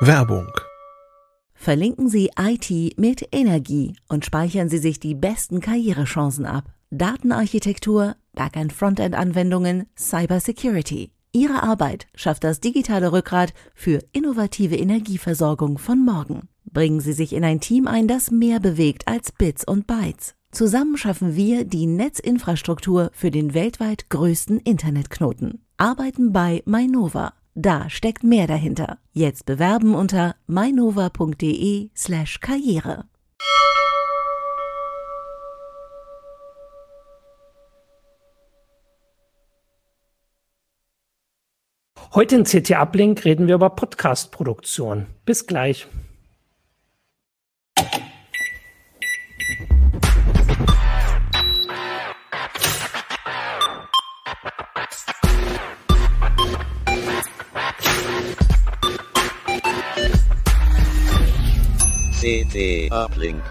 Werbung Verlinken Sie IT mit Energie und speichern Sie sich die besten Karrierechancen ab. Datenarchitektur, Backend-Frontend-Anwendungen, Cybersecurity. Ihre Arbeit schafft das digitale Rückgrat für innovative Energieversorgung von morgen. Bringen Sie sich in ein Team ein, das mehr bewegt als Bits und Bytes. Zusammen schaffen wir die Netzinfrastruktur für den weltweit größten Internetknoten. Arbeiten bei Mainova. Da steckt mehr dahinter. Jetzt bewerben unter mainova.de slash karriere. Heute in CT Uplink reden wir über Podcast-Produktion. Bis gleich. CT Uplink.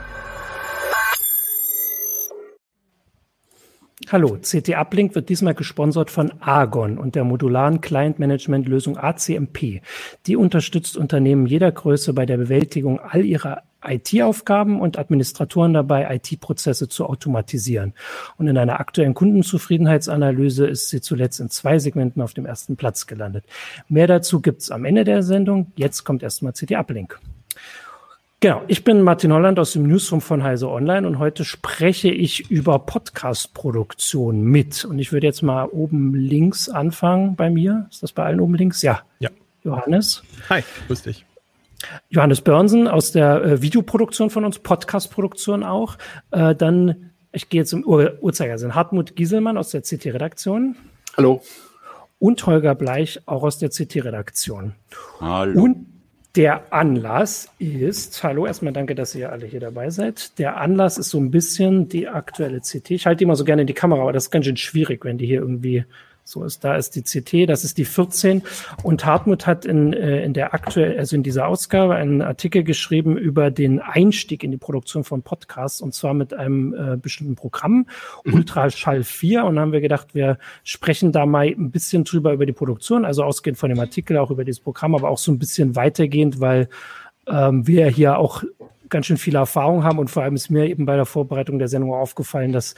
Hallo, CT Uplink wird diesmal gesponsert von Argon und der modularen Client-Management-Lösung ACMP. Die unterstützt Unternehmen jeder Größe bei der Bewältigung all ihrer IT-Aufgaben und Administratoren dabei, IT-Prozesse zu automatisieren. Und in einer aktuellen Kundenzufriedenheitsanalyse ist sie zuletzt in zwei Segmenten auf dem ersten Platz gelandet. Mehr dazu gibt's am Ende der Sendung. Jetzt kommt erstmal CT Uplink. Genau, ich bin Martin Holland aus dem Newsroom von Heise Online und heute spreche ich über Podcast-Produktion mit. Und ich würde jetzt mal oben links anfangen bei mir. Ist das bei allen oben links? Ja. Ja. Johannes. Hi, grüß dich. Johannes Börnsen aus der äh, Videoproduktion von uns, Podcast-Produktion auch. Äh, dann, ich gehe jetzt im Ur Uhrzeigersinn, Hartmut Gieselmann aus der CT-Redaktion. Hallo. Und Holger Bleich auch aus der CT-Redaktion. Hallo. Und der Anlass ist, hallo, erstmal danke, dass ihr alle hier dabei seid. Der Anlass ist so ein bisschen die aktuelle CT. Ich halte die immer so gerne in die Kamera, aber das ist ganz schön schwierig, wenn die hier irgendwie so ist, da ist die CT, das ist die 14. Und Hartmut hat in, äh, in der aktuell, also in dieser Ausgabe einen Artikel geschrieben über den Einstieg in die Produktion von Podcasts und zwar mit einem äh, bestimmten Programm, mhm. Ultraschall 4. Und haben wir gedacht, wir sprechen da mal ein bisschen drüber über die Produktion, also ausgehend von dem Artikel, auch über dieses Programm, aber auch so ein bisschen weitergehend, weil ähm, wir hier auch ganz schön viele Erfahrung haben und vor allem ist mir eben bei der Vorbereitung der Sendung aufgefallen, dass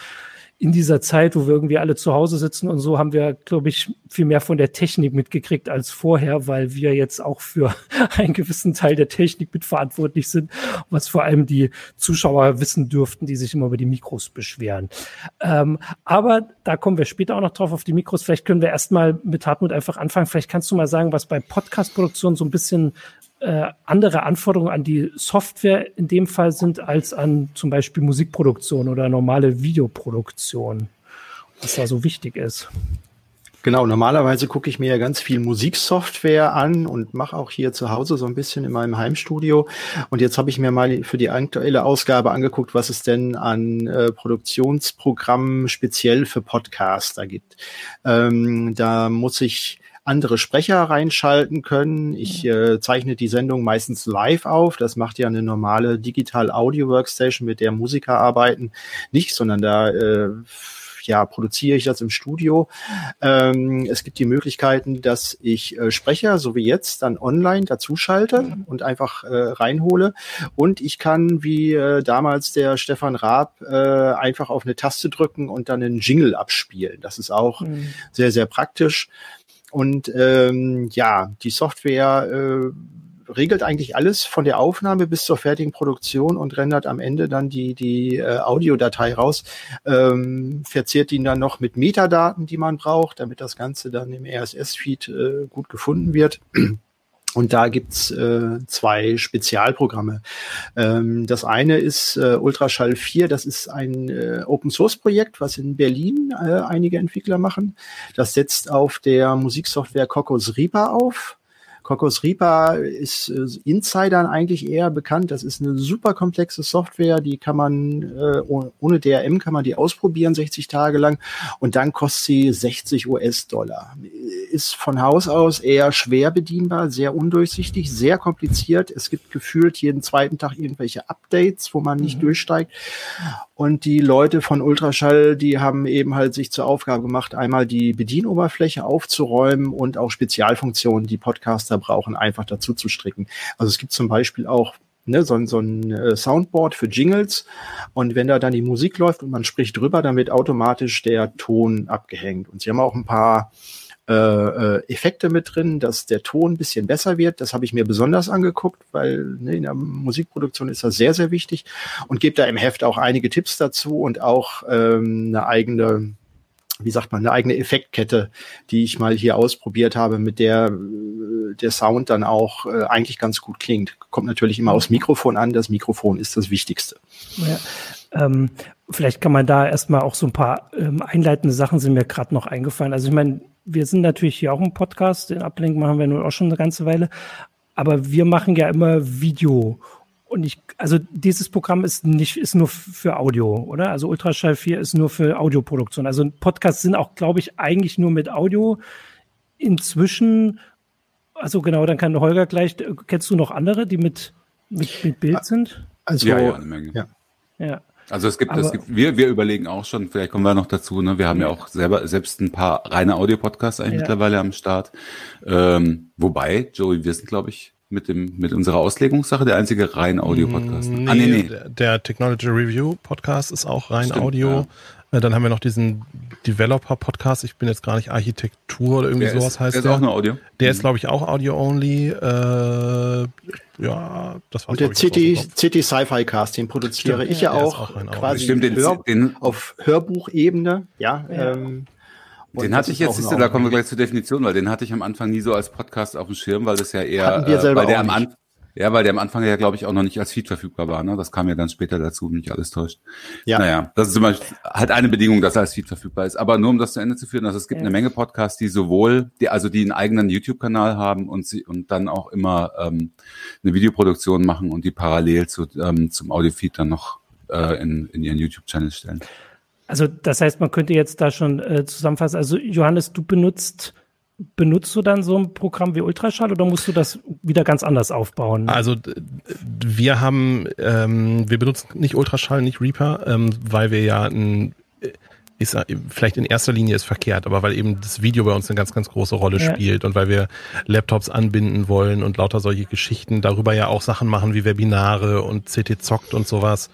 in dieser Zeit, wo wir irgendwie alle zu Hause sitzen und so, haben wir, glaube ich, viel mehr von der Technik mitgekriegt als vorher, weil wir jetzt auch für einen gewissen Teil der Technik mitverantwortlich sind, was vor allem die Zuschauer wissen dürften, die sich immer über die Mikros beschweren. Ähm, aber da kommen wir später auch noch drauf auf die Mikros. Vielleicht können wir erstmal mit Hartmut einfach anfangen. Vielleicht kannst du mal sagen, was bei Podcast-Produktion so ein bisschen äh, andere Anforderungen an die Software in dem Fall sind als an zum Beispiel Musikproduktion oder normale Videoproduktion, was da so wichtig ist. Genau, normalerweise gucke ich mir ja ganz viel Musiksoftware an und mache auch hier zu Hause so ein bisschen in meinem Heimstudio. Und jetzt habe ich mir mal für die aktuelle Ausgabe angeguckt, was es denn an äh, Produktionsprogrammen speziell für Podcaster gibt. Ähm, da muss ich andere Sprecher reinschalten können. Ich äh, zeichne die Sendung meistens live auf. Das macht ja eine normale Digital Audio Workstation, mit der Musiker arbeiten, nicht, sondern da äh, ja, produziere ich das im Studio. Ähm, es gibt die Möglichkeiten, dass ich äh, Sprecher, so wie jetzt, dann online dazuschalte mhm. und einfach äh, reinhole. Und ich kann, wie äh, damals der Stefan Raab, äh, einfach auf eine Taste drücken und dann einen Jingle abspielen. Das ist auch mhm. sehr, sehr praktisch. Und ähm, ja, die Software äh, regelt eigentlich alles von der Aufnahme bis zur fertigen Produktion und rendert am Ende dann die, die äh, Audiodatei raus, ähm, verziert ihn dann noch mit Metadaten, die man braucht, damit das Ganze dann im RSS-Feed äh, gut gefunden wird. Und da gibt's äh, zwei Spezialprogramme. Ähm, das eine ist äh, Ultraschall 4, das ist ein äh, Open-Source-Projekt, was in Berlin äh, einige Entwickler machen. Das setzt auf der Musiksoftware Cocos Reaper auf. Cocos Reaper ist äh, Insidern eigentlich eher bekannt. Das ist eine super komplexe Software, die kann man äh, ohne DRM kann man die ausprobieren 60 Tage lang und dann kostet sie 60 US-Dollar. Ist von Haus aus eher schwer bedienbar, sehr undurchsichtig, sehr kompliziert. Es gibt gefühlt jeden zweiten Tag irgendwelche Updates, wo man nicht mhm. durchsteigt. Und die Leute von Ultraschall, die haben eben halt sich zur Aufgabe gemacht, einmal die Bedienoberfläche aufzuräumen und auch Spezialfunktionen, die Podcaster Orchester brauchen, einfach dazu zu stricken. Also es gibt zum Beispiel auch ne, so, so ein äh, Soundboard für Jingles und wenn da dann die Musik läuft und man spricht drüber, dann wird automatisch der Ton abgehängt. Und sie haben auch ein paar äh, äh, Effekte mit drin, dass der Ton ein bisschen besser wird. Das habe ich mir besonders angeguckt, weil ne, in der Musikproduktion ist das sehr, sehr wichtig und gebe da im Heft auch einige Tipps dazu und auch ähm, eine eigene wie sagt man, eine eigene Effektkette, die ich mal hier ausprobiert habe, mit der äh, der Sound dann auch äh, eigentlich ganz gut klingt. Kommt natürlich immer aufs Mikrofon an. Das Mikrofon ist das Wichtigste. Ja, ähm, vielleicht kann man da erstmal auch so ein paar ähm, einleitende Sachen sind mir gerade noch eingefallen. Also ich meine, wir sind natürlich hier auch ein Podcast, den Ablenk machen wir nur auch schon eine ganze Weile, aber wir machen ja immer Video. Und ich, also dieses Programm ist nicht, ist nur für Audio, oder? Also Ultraschall 4 ist nur für Audioproduktion. Also Podcasts sind auch, glaube ich, eigentlich nur mit Audio. Inzwischen, also genau, dann kann Holger gleich, kennst du noch andere, die mit, mit, mit Bild sind? Also, ja, ja, eine Menge. Ja. ja. Also es gibt, Aber, es gibt, wir, wir überlegen auch schon, vielleicht kommen wir noch dazu, ne? Wir haben ja, ja auch selber selbst ein paar reine Audio-Podcasts eigentlich ja. mittlerweile am Start. Ähm, wobei, Joey, wir sind, glaube ich, mit dem, mit unserer Auslegungssache der einzige rein Audio-Podcast. Nee, ah, nee, nee. Der Technology Review Podcast ist auch rein Stimmt, Audio. Ja. Äh, dann haben wir noch diesen Developer-Podcast. Ich bin jetzt gar nicht Architektur oder irgendwie der sowas ist, heißt der. Der ist auch nur Audio. Der mhm. ist, glaube ich, auch Audio-only. Äh, ja, das war Und der CT, CT Sci-Fi Cast, den produziere Stimmt, ich ja, auch, auch quasi Stimmt, den, Hör, den, auf Hörbuchebene. Ja, ja. Ähm, den hatte ich jetzt, siehst du, da kommen wir gleich zur Definition, weil den hatte ich am Anfang nie so als Podcast auf dem Schirm, weil das ja eher, Hatten wir selber äh, weil der am Anfang, ja, weil der am Anfang ja, glaube ich, auch noch nicht als Feed verfügbar war. Ne? Das kam ja dann später dazu, wenn mich alles täuscht. Ja. Naja, das ist immer halt eine Bedingung, dass er als Feed verfügbar ist. Aber nur um das zu Ende zu führen, also es gibt ja. eine Menge Podcasts, die sowohl, die also die einen eigenen YouTube-Kanal haben und sie und dann auch immer ähm, eine Videoproduktion machen und die parallel zu, ähm, zum Audio-Feed dann noch äh, in, in ihren YouTube-Channel stellen. Also das heißt, man könnte jetzt da schon äh, zusammenfassen. Also Johannes, du benutzt benutzt du dann so ein Programm wie Ultraschall oder musst du das wieder ganz anders aufbauen? Also wir haben, ähm, wir benutzen nicht Ultraschall, nicht Reaper, ähm, weil wir ja ein ist vielleicht in erster Linie ist verkehrt, aber weil eben das Video bei uns eine ganz, ganz große Rolle ja. spielt und weil wir Laptops anbinden wollen und lauter solche Geschichten, darüber ja auch Sachen machen wie Webinare und CT zockt und sowas.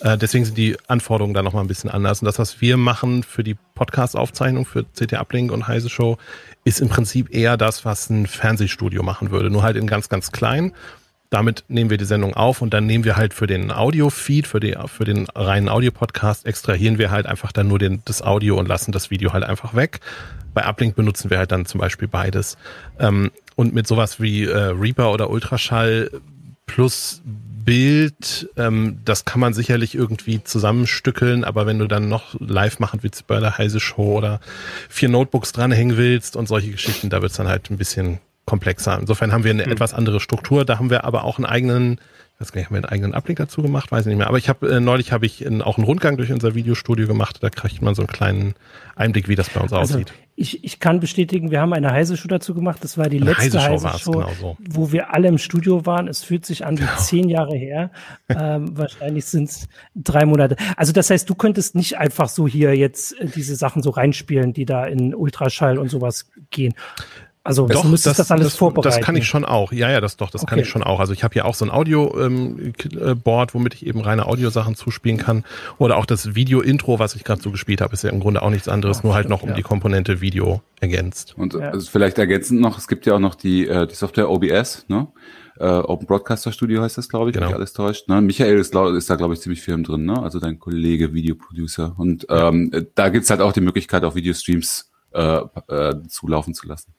Äh, deswegen sind die Anforderungen da nochmal ein bisschen anders. Und das, was wir machen für die Podcast-Aufzeichnung für CT Uplink und Heise Show, ist im Prinzip eher das, was ein Fernsehstudio machen würde. Nur halt in ganz, ganz klein. Damit nehmen wir die Sendung auf und dann nehmen wir halt für den Audio-Feed, für, für den reinen Audio-Podcast, extrahieren wir halt einfach dann nur den, das Audio und lassen das Video halt einfach weg. Bei Uplink benutzen wir halt dann zum Beispiel beides. Ähm, und mit sowas wie äh, Reaper oder Ultraschall plus Bild, ähm, das kann man sicherlich irgendwie zusammenstückeln, aber wenn du dann noch live machen willst bei der Heise Show oder vier Notebooks dranhängen willst und solche Geschichten, da wird's dann halt ein bisschen komplexer. Insofern haben wir eine mhm. etwas andere Struktur, da haben wir aber auch einen eigenen ich weiß gar nicht, haben wir einen eigenen Uplink dazu gemacht? Weiß ich nicht mehr. Aber ich habe äh, neulich habe ich in, auch einen Rundgang durch unser Videostudio gemacht. Da kriegt man so einen kleinen Einblick, wie das bei uns also, aussieht. Ich, ich kann bestätigen, wir haben eine Heise Show dazu gemacht. Das war die eine letzte Show, Heise Show genau so. wo wir alle im Studio waren. Es fühlt sich an wie genau. zehn Jahre her. ähm, wahrscheinlich sind es drei Monate. Also das heißt, du könntest nicht einfach so hier jetzt äh, diese Sachen so reinspielen, die da in Ultraschall und sowas gehen. Also doch, du müsstest das, das alles das, vorbereiten. Das kann ich schon auch. Ja, ja, das doch, das okay. kann ich schon auch. Also ich habe hier auch so ein Audio-Board, ähm, womit ich eben reine Audiosachen zuspielen kann. Oder auch das Video-Intro, was ich gerade so gespielt habe, ist ja im Grunde auch nichts anderes, Ach, nur halt noch um ja. die Komponente Video ergänzt. Und ja. also vielleicht ergänzend noch, es gibt ja auch noch die, äh, die Software OBS, ne? Äh, Open Broadcaster Studio heißt das, glaube ich, genau. wenn alles täuscht. Ne? Michael ist, ist da, glaube ich, ziemlich firm drin, ne? Also dein Kollege, Videoproducer. Und ähm, da gibt's halt auch die Möglichkeit, auch Videostreams äh, äh, zulaufen zu lassen.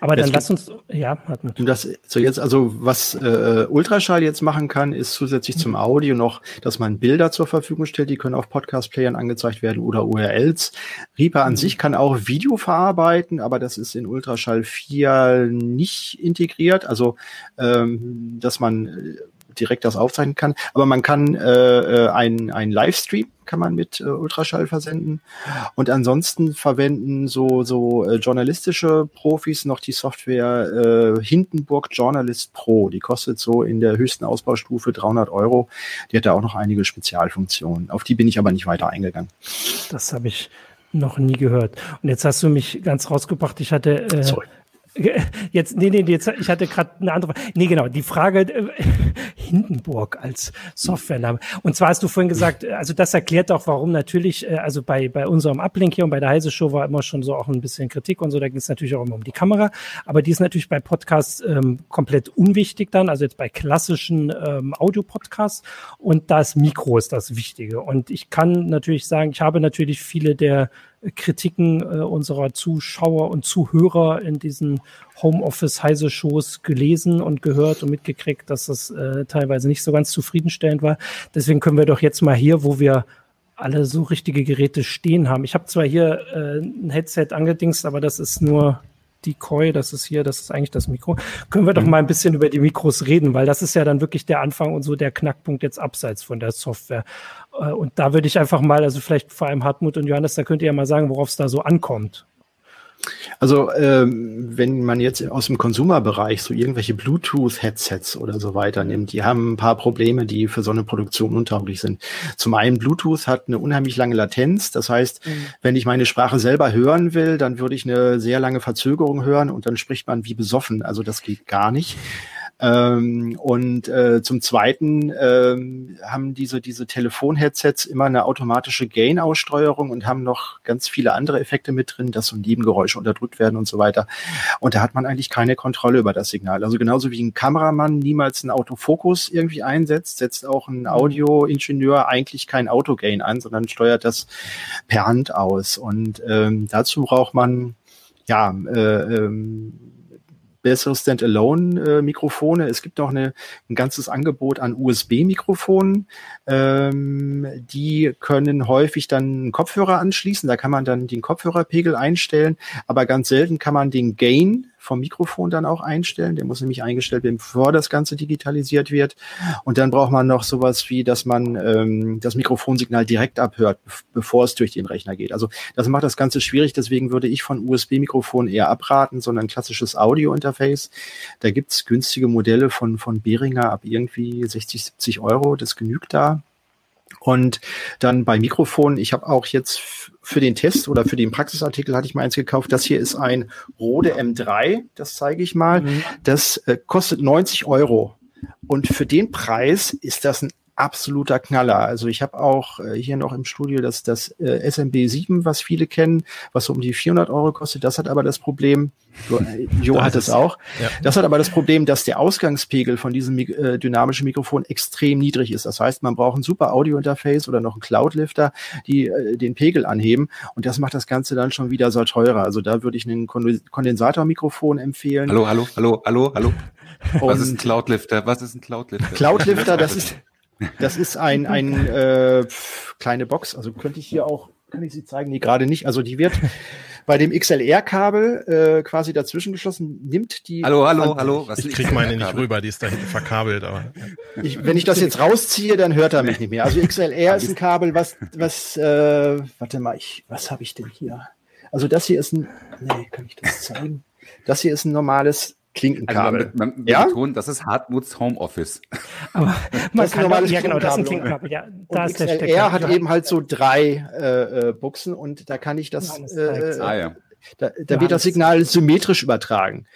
Aber dann lass uns, ja, um das so jetzt, also was äh, Ultraschall jetzt machen kann, ist zusätzlich zum Audio noch, dass man Bilder zur Verfügung stellt, die können auf Podcast-Playern angezeigt werden oder URLs. Reaper an mhm. sich kann auch Video verarbeiten, aber das ist in Ultraschall 4 nicht integriert. Also, ähm, dass man direkt das aufzeichnen kann. Aber man kann äh, äh ein, ein Livestream kann man mit äh, Ultraschall versenden. Und ansonsten verwenden so, so äh, journalistische Profis noch die Software äh, Hindenburg Journalist Pro. Die kostet so in der höchsten Ausbaustufe 300 Euro. Die hat da auch noch einige Spezialfunktionen. Auf die bin ich aber nicht weiter eingegangen. Das habe ich noch nie gehört. Und jetzt hast du mich ganz rausgebracht. Ich hatte äh, Sorry Jetzt, nee, nee, jetzt, ich hatte gerade eine andere Frage. Nee, genau, die Frage äh, Hindenburg als Softwarename. Und zwar hast du vorhin gesagt, also das erklärt auch, warum natürlich, äh, also bei, bei unserem Uplink hier und bei der Heise Show war immer schon so auch ein bisschen Kritik und so, da ging es natürlich auch immer um die Kamera, aber die ist natürlich bei Podcasts ähm, komplett unwichtig dann, also jetzt bei klassischen ähm, Audio-Podcasts und das Mikro ist das Wichtige. Und ich kann natürlich sagen, ich habe natürlich viele der Kritiken äh, unserer Zuschauer und Zuhörer in diesen Homeoffice-Heise-Shows gelesen und gehört und mitgekriegt, dass das äh, teilweise nicht so ganz zufriedenstellend war. Deswegen können wir doch jetzt mal hier, wo wir alle so richtige Geräte stehen haben. Ich habe zwar hier äh, ein Headset angedingst, aber das ist nur die Koi, das ist hier, das ist eigentlich das Mikro. Können wir doch mhm. mal ein bisschen über die Mikros reden, weil das ist ja dann wirklich der Anfang und so der Knackpunkt jetzt abseits von der Software. Äh, und da würde ich einfach mal, also vielleicht vor allem Hartmut und Johannes, da könnt ihr ja mal sagen, worauf es da so ankommt. Also ähm, wenn man jetzt aus dem Konsumerbereich so irgendwelche Bluetooth-Headsets oder so weiter nimmt, die haben ein paar Probleme, die für so eine Produktion untauglich sind. Zum einen, Bluetooth hat eine unheimlich lange Latenz. Das heißt, mhm. wenn ich meine Sprache selber hören will, dann würde ich eine sehr lange Verzögerung hören und dann spricht man wie besoffen. Also das geht gar nicht. Ähm, und äh, zum Zweiten ähm, haben diese, diese Telefon-Headsets immer eine automatische Gain-Aussteuerung und haben noch ganz viele andere Effekte mit drin, dass so Nebengeräusche unterdrückt werden und so weiter. Und da hat man eigentlich keine Kontrolle über das Signal. Also genauso wie ein Kameramann niemals einen Autofokus irgendwie einsetzt, setzt auch ein mhm. Audioingenieur eigentlich kein Autogain an, sondern steuert das per Hand aus. Und ähm, dazu braucht man ja, äh, ähm, bessere Standalone-Mikrofone. es gibt auch eine, ein ganzes Angebot an USB-Mikrofonen. Ähm, die können häufig dann einen Kopfhörer anschließen. Da kann man dann den Kopfhörerpegel einstellen. Aber ganz selten kann man den Gain vom Mikrofon dann auch einstellen. Der muss nämlich eingestellt werden, bevor das Ganze digitalisiert wird. Und dann braucht man noch sowas wie, dass man ähm, das Mikrofonsignal direkt abhört, bevor es durch den Rechner geht. Also das macht das Ganze schwierig. Deswegen würde ich von USB-Mikrofonen eher abraten, sondern klassisches Audio-Interface. Da gibt's günstige Modelle von, von Behringer ab irgendwie 60, 70 Euro. Das genügt da. Und dann bei Mikrofonen, ich habe auch jetzt für den Test oder für den Praxisartikel hatte ich mal eins gekauft. Das hier ist ein Rode M3, das zeige ich mal. Mhm. Das äh, kostet 90 Euro. Und für den Preis ist das ein absoluter Knaller. Also ich habe auch äh, hier noch im Studio das, das äh, SMB 7, was viele kennen, was so um die 400 Euro kostet. Das hat aber das Problem, Jo, äh, jo hat es auch. Ja. Das hat aber das Problem, dass der Ausgangspegel von diesem äh, dynamischen Mikrofon extrem niedrig ist. Das heißt, man braucht ein super Audio-Interface oder noch einen Cloud-Lifter, die äh, den Pegel anheben. Und das macht das Ganze dann schon wieder so teurer. Also da würde ich ein Kondensatormikrofon empfehlen. Hallo, hallo, hallo, hallo, hallo. Was ist ein Cloud-Lifter? Was ist ein Cloud-Lifter? Cloud-Lifter, das ist, das ist ein, ein äh, kleine Box. Also könnte ich hier auch, kann ich sie zeigen? Nee, gerade nicht. Also die wird bei dem XLR-Kabel äh, quasi dazwischen geschlossen, nimmt die. Hallo, hallo, hallo. Was ich krieg meine nicht rüber, die ist da hinten verkabelt, aber. Ich, wenn ich das jetzt rausziehe, dann hört er mich nicht mehr. Also XLR ist ein Kabel, was, was, äh, warte mal, ich, was habe ich denn hier? Also das hier ist ein, nee, kann ich das zeigen? Das hier ist ein normales Klinkenkabel. Also man, man, ja? Betonen, das ist Hartmuts Homeoffice. Aber man das kann normales ja, genau, das ist ein Klinkenkabel. Ja, da und ist XLR der hat eben halt so drei äh, äh, Buchsen und da kann ich das. Äh, ah, ja. Da, da wird das Signal symmetrisch übertragen.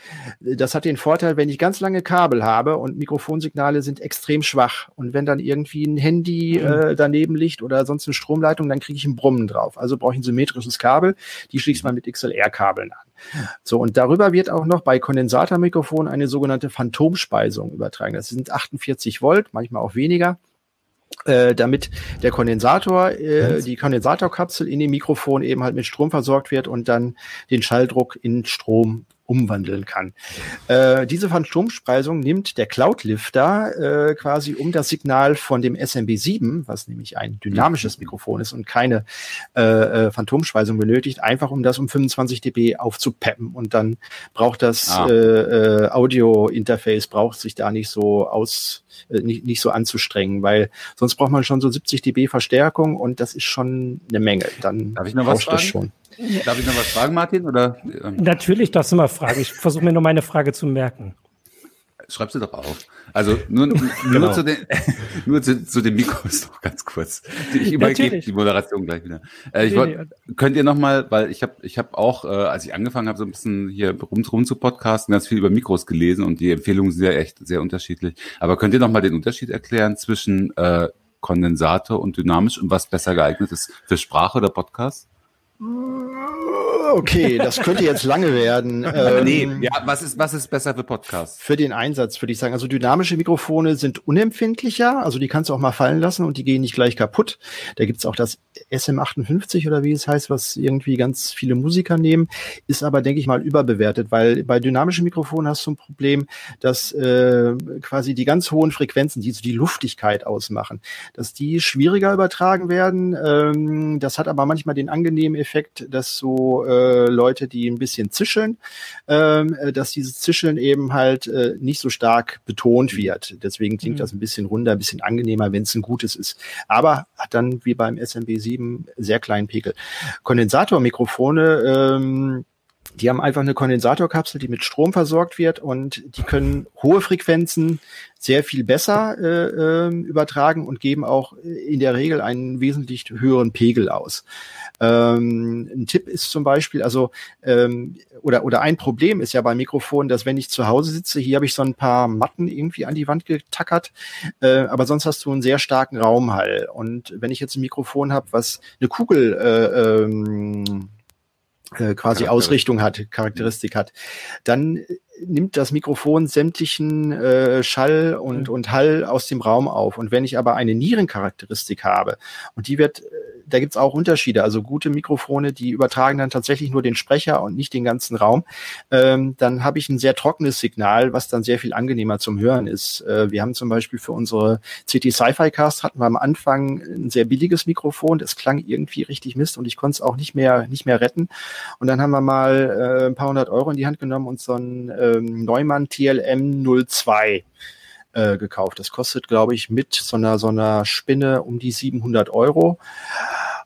Das hat den Vorteil, wenn ich ganz lange Kabel habe und Mikrofonsignale sind extrem schwach und wenn dann irgendwie ein Handy mhm. äh, daneben liegt oder sonst eine Stromleitung, dann kriege ich ein Brummen drauf. Also brauche ich ein symmetrisches Kabel. Die schließt man mit XLR-Kabeln an. So, und darüber wird auch noch bei Kondensatormikrofonen eine sogenannte Phantomspeisung übertragen. Das sind 48 Volt, manchmal auch weniger. Äh, damit der Kondensator, äh, die Kondensatorkapsel in dem Mikrofon eben halt mit Strom versorgt wird und dann den Schalldruck in Strom umwandeln kann. Äh, diese Phantomspeisung nimmt der Cloud-Lifter äh, quasi um das Signal von dem SMB7, was nämlich ein dynamisches Mikrofon ist und keine äh, äh, Phantomspeisung benötigt, einfach um das um 25 dB aufzupeppen und dann braucht das ah. äh, äh, Audio-Interface braucht sich da nicht so aus äh, nicht, nicht so anzustrengen, weil sonst braucht man schon so 70 dB Verstärkung und das ist schon eine Menge. Dann Darf ich noch was das schon. Darf ich noch was fragen, Martin? Oder? Natürlich darfst du mal fragen. Ich versuche mir nur meine Frage zu merken. schreib sie doch auf. Also nur, nur, genau. zu, den, nur zu, zu den Mikros noch ganz kurz. Ich übergebe die Moderation gleich wieder. Äh, ich wollt, könnt ihr noch mal, weil ich habe ich hab auch, äh, als ich angefangen habe, so ein bisschen hier rum, rum zu podcasten, ganz viel über Mikros gelesen und die Empfehlungen sind ja echt sehr unterschiedlich. Aber könnt ihr noch mal den Unterschied erklären zwischen äh, Kondensator und dynamisch und was besser geeignet ist für Sprache oder Podcast? Hum. Okay, das könnte jetzt lange werden. Ähm, nee, ja, was ist, was ist besser für Podcasts? Für den Einsatz würde ich sagen. Also dynamische Mikrofone sind unempfindlicher, also die kannst du auch mal fallen lassen und die gehen nicht gleich kaputt. Da gibt's auch das SM58 oder wie es heißt, was irgendwie ganz viele Musiker nehmen, ist aber, denke ich mal, überbewertet, weil bei dynamischen Mikrofonen hast du ein Problem, dass äh, quasi die ganz hohen Frequenzen, die so die Luftigkeit ausmachen, dass die schwieriger übertragen werden. Ähm, das hat aber manchmal den angenehmen Effekt, dass so äh, Leute, die ein bisschen zischeln, ähm, äh, dass dieses Zischeln eben halt äh, nicht so stark betont wird. Deswegen klingt mhm. das ein bisschen runder, ein bisschen angenehmer, wenn es ein gutes ist. Aber hat dann wie beim SMB7 sehr kleinen Pegel. Kondensatormikrofone ähm, die haben einfach eine Kondensatorkapsel, die mit Strom versorgt wird und die können hohe Frequenzen sehr viel besser äh, äh, übertragen und geben auch in der Regel einen wesentlich höheren Pegel aus. Ähm, ein Tipp ist zum Beispiel, also ähm, oder oder ein Problem ist ja beim Mikrofon, dass wenn ich zu Hause sitze, hier habe ich so ein paar Matten irgendwie an die Wand getackert, äh, aber sonst hast du einen sehr starken Raumhall. Und wenn ich jetzt ein Mikrofon habe, was eine Kugel äh, ähm, äh, quasi Ausrichtung hat, Charakteristik hat, dann äh, nimmt das Mikrofon sämtlichen äh, Schall und, mhm. und Hall aus dem Raum auf. Und wenn ich aber eine Nierencharakteristik habe, und die wird, äh, da gibt's auch Unterschiede, also gute Mikrofone, die übertragen dann tatsächlich nur den Sprecher und nicht den ganzen Raum, ähm, dann habe ich ein sehr trockenes Signal, was dann sehr viel angenehmer zum Hören ist. Äh, wir haben zum Beispiel für unsere CT Sci-Fi Cast hatten wir am Anfang ein sehr billiges Mikrofon, das klang irgendwie richtig Mist und ich konnte es auch nicht mehr, nicht mehr retten. Und dann haben wir mal äh, ein paar hundert Euro in die Hand genommen und so ein ähm, Neumann TLM 02 äh, gekauft. Das kostet, glaube ich, mit so einer, so einer Spinne um die 700 Euro.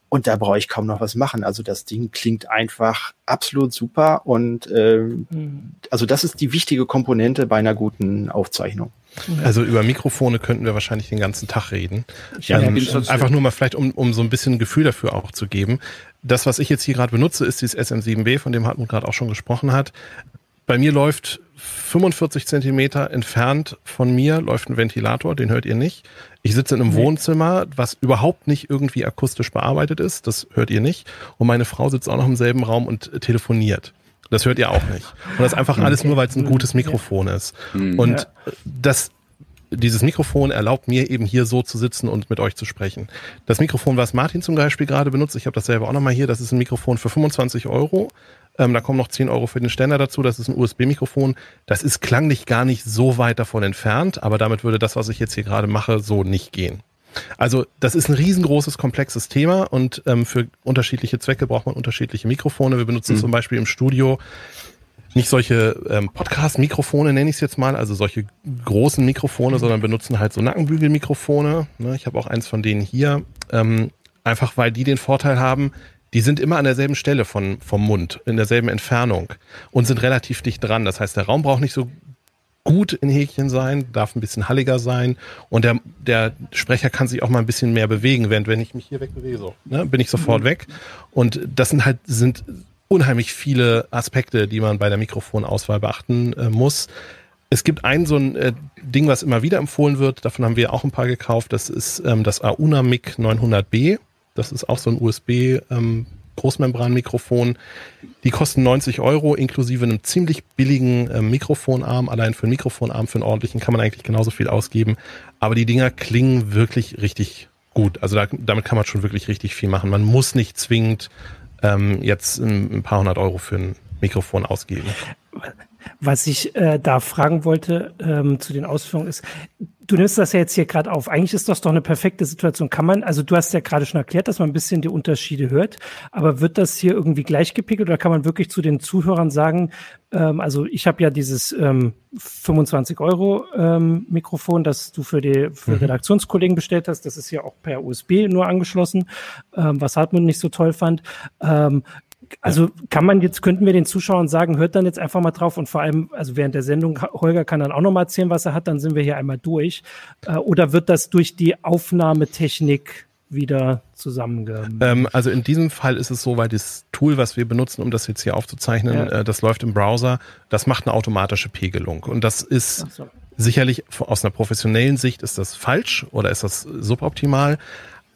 Und da brauche ich kaum noch was machen. Also das Ding klingt einfach absolut super. Und ähm, mhm. also das ist die wichtige Komponente bei einer guten Aufzeichnung. Also über Mikrofone könnten wir wahrscheinlich den ganzen Tag reden. Ja, ähm, einfach nur mal vielleicht, um, um so ein bisschen ein Gefühl dafür auch zu geben. Das, was ich jetzt hier gerade benutze, ist dieses SM7B, von dem Hartmut gerade auch schon gesprochen hat. Bei mir läuft 45 Zentimeter entfernt von mir läuft ein Ventilator, den hört ihr nicht. Ich sitze in einem nee. Wohnzimmer, was überhaupt nicht irgendwie akustisch bearbeitet ist, das hört ihr nicht. Und meine Frau sitzt auch noch im selben Raum und telefoniert. Das hört ihr auch nicht. Und das ist einfach alles nur, weil es ein gutes Mikrofon ist. Mhm. Und das dieses Mikrofon erlaubt mir eben hier so zu sitzen und mit euch zu sprechen. Das Mikrofon, was Martin zum Beispiel gerade benutzt, ich habe das selber auch nochmal hier, das ist ein Mikrofon für 25 Euro. Ähm, da kommen noch 10 Euro für den Ständer dazu. Das ist ein USB-Mikrofon. Das ist klanglich gar nicht so weit davon entfernt, aber damit würde das, was ich jetzt hier gerade mache, so nicht gehen. Also das ist ein riesengroßes, komplexes Thema und ähm, für unterschiedliche Zwecke braucht man unterschiedliche Mikrofone. Wir benutzen mhm. zum Beispiel im Studio nicht solche ähm, Podcast-Mikrofone, nenne ich es jetzt mal, also solche großen Mikrofone, sondern benutzen halt so Nackenbügelmikrofone. Ne? Ich habe auch eins von denen hier. Ähm, einfach weil die den Vorteil haben, die sind immer an derselben Stelle von, vom Mund, in derselben Entfernung und sind relativ dicht dran. Das heißt, der Raum braucht nicht so gut in Häkchen sein, darf ein bisschen halliger sein und der, der Sprecher kann sich auch mal ein bisschen mehr bewegen, während wenn ich mich hier wegbewege, so, ne, bin ich sofort mhm. weg. Und das sind halt, sind unheimlich viele Aspekte, die man bei der Mikrofonauswahl beachten äh, muss. Es gibt ein so ein äh, Ding, was immer wieder empfohlen wird, davon haben wir auch ein paar gekauft, das ist ähm, das Auna Mic 900B. Das ist auch so ein USB ähm, Großmembranmikrofon. Die kosten 90 Euro inklusive einem ziemlich billigen äh, Mikrofonarm. Allein für einen Mikrofonarm, für einen ordentlichen kann man eigentlich genauso viel ausgeben. Aber die Dinger klingen wirklich richtig gut. Also da, damit kann man schon wirklich richtig viel machen. Man muss nicht zwingend ähm, jetzt ein, ein paar hundert Euro für ein Mikrofon ausgeben. Was ich äh, da fragen wollte ähm, zu den Ausführungen ist, du nimmst das ja jetzt hier gerade auf. Eigentlich ist das doch eine perfekte Situation. Kann man, also du hast ja gerade schon erklärt, dass man ein bisschen die Unterschiede hört, aber wird das hier irgendwie gleichgepickelt oder kann man wirklich zu den Zuhörern sagen, ähm, also ich habe ja dieses ähm, 25 Euro ähm, Mikrofon, das du für die für mhm. Redaktionskollegen bestellt hast. Das ist ja auch per USB nur angeschlossen, ähm, was Hartmut nicht so toll fand. Ähm, Also kann man jetzt, könnten wir den Zuschauern sagen, hört dann jetzt einfach mal drauf und vor allem, also während der Sendung, Holger kann dann auch noch mal erzählen, was er hat, dann sind wir hier einmal durch. Äh, oder wird das durch die Aufnahmetechnik wieder zusammenge... Ähm, also in diesem Fall ist es so, weil das Tool, was wir benutzen, um das jetzt hier aufzuzeichnen, ja. äh, das läuft im Browser, das macht eine automatische Pegelung. Und das ist so. sicherlich aus einer professionellen Sicht ist das falsch oder ist das suboptimal.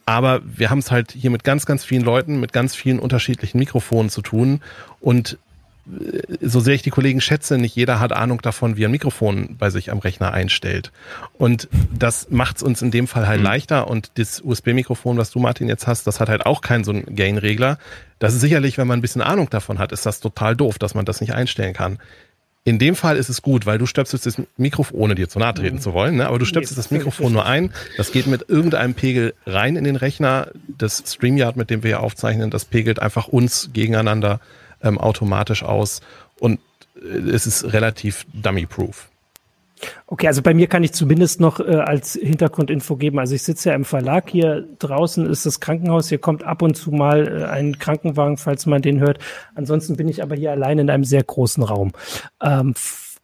Aber wir haben es halt hier mit ganz, ganz vielen Leuten, mit ganz vielen unterschiedlichen Mikrofonen zu tun. Und äh, so sehr ich die Kollegen schätze, nicht jeder hat Ahnung davon, wie ein Mikrofon bei sich am Rechner einstellt. Und das macht es uns in dem Fall halt mhm. leichter. Und das USB-Mikrofon, was du, Martin, jetzt hast, das hat halt auch keinen so einen Gain-Regler. Das ist sicherlich, wenn man ein bisschen Ahnung davon hat, ist das total doof, dass man das nicht einstellen kann. In dem Fall ist es gut, weil du stöpselst das Mikrofon, ohne dir zu nahe treten mhm. zu wollen, ne? aber du stöpselst das Mikrofon nur ein. Das geht mit irgendeinem Pegel rein in den Rechner. Das StreamYard, mit dem wir hier aufzeichnen, das pegelt einfach uns gegeneinander ähm, automatisch aus. Und äh, es ist relativ dummy-proof. Okay, also bei mir kann ich zumindest noch äh, als Hintergrundinfo geben. Also ich sitze ja im Verlag. Hier draußen ist das Krankenhaus. Hier kommt ab und zu mal äh, ein Krankenwagen, falls man den hört. Ansonsten bin ich aber hier allein in einem sehr großen Raum. Ähm,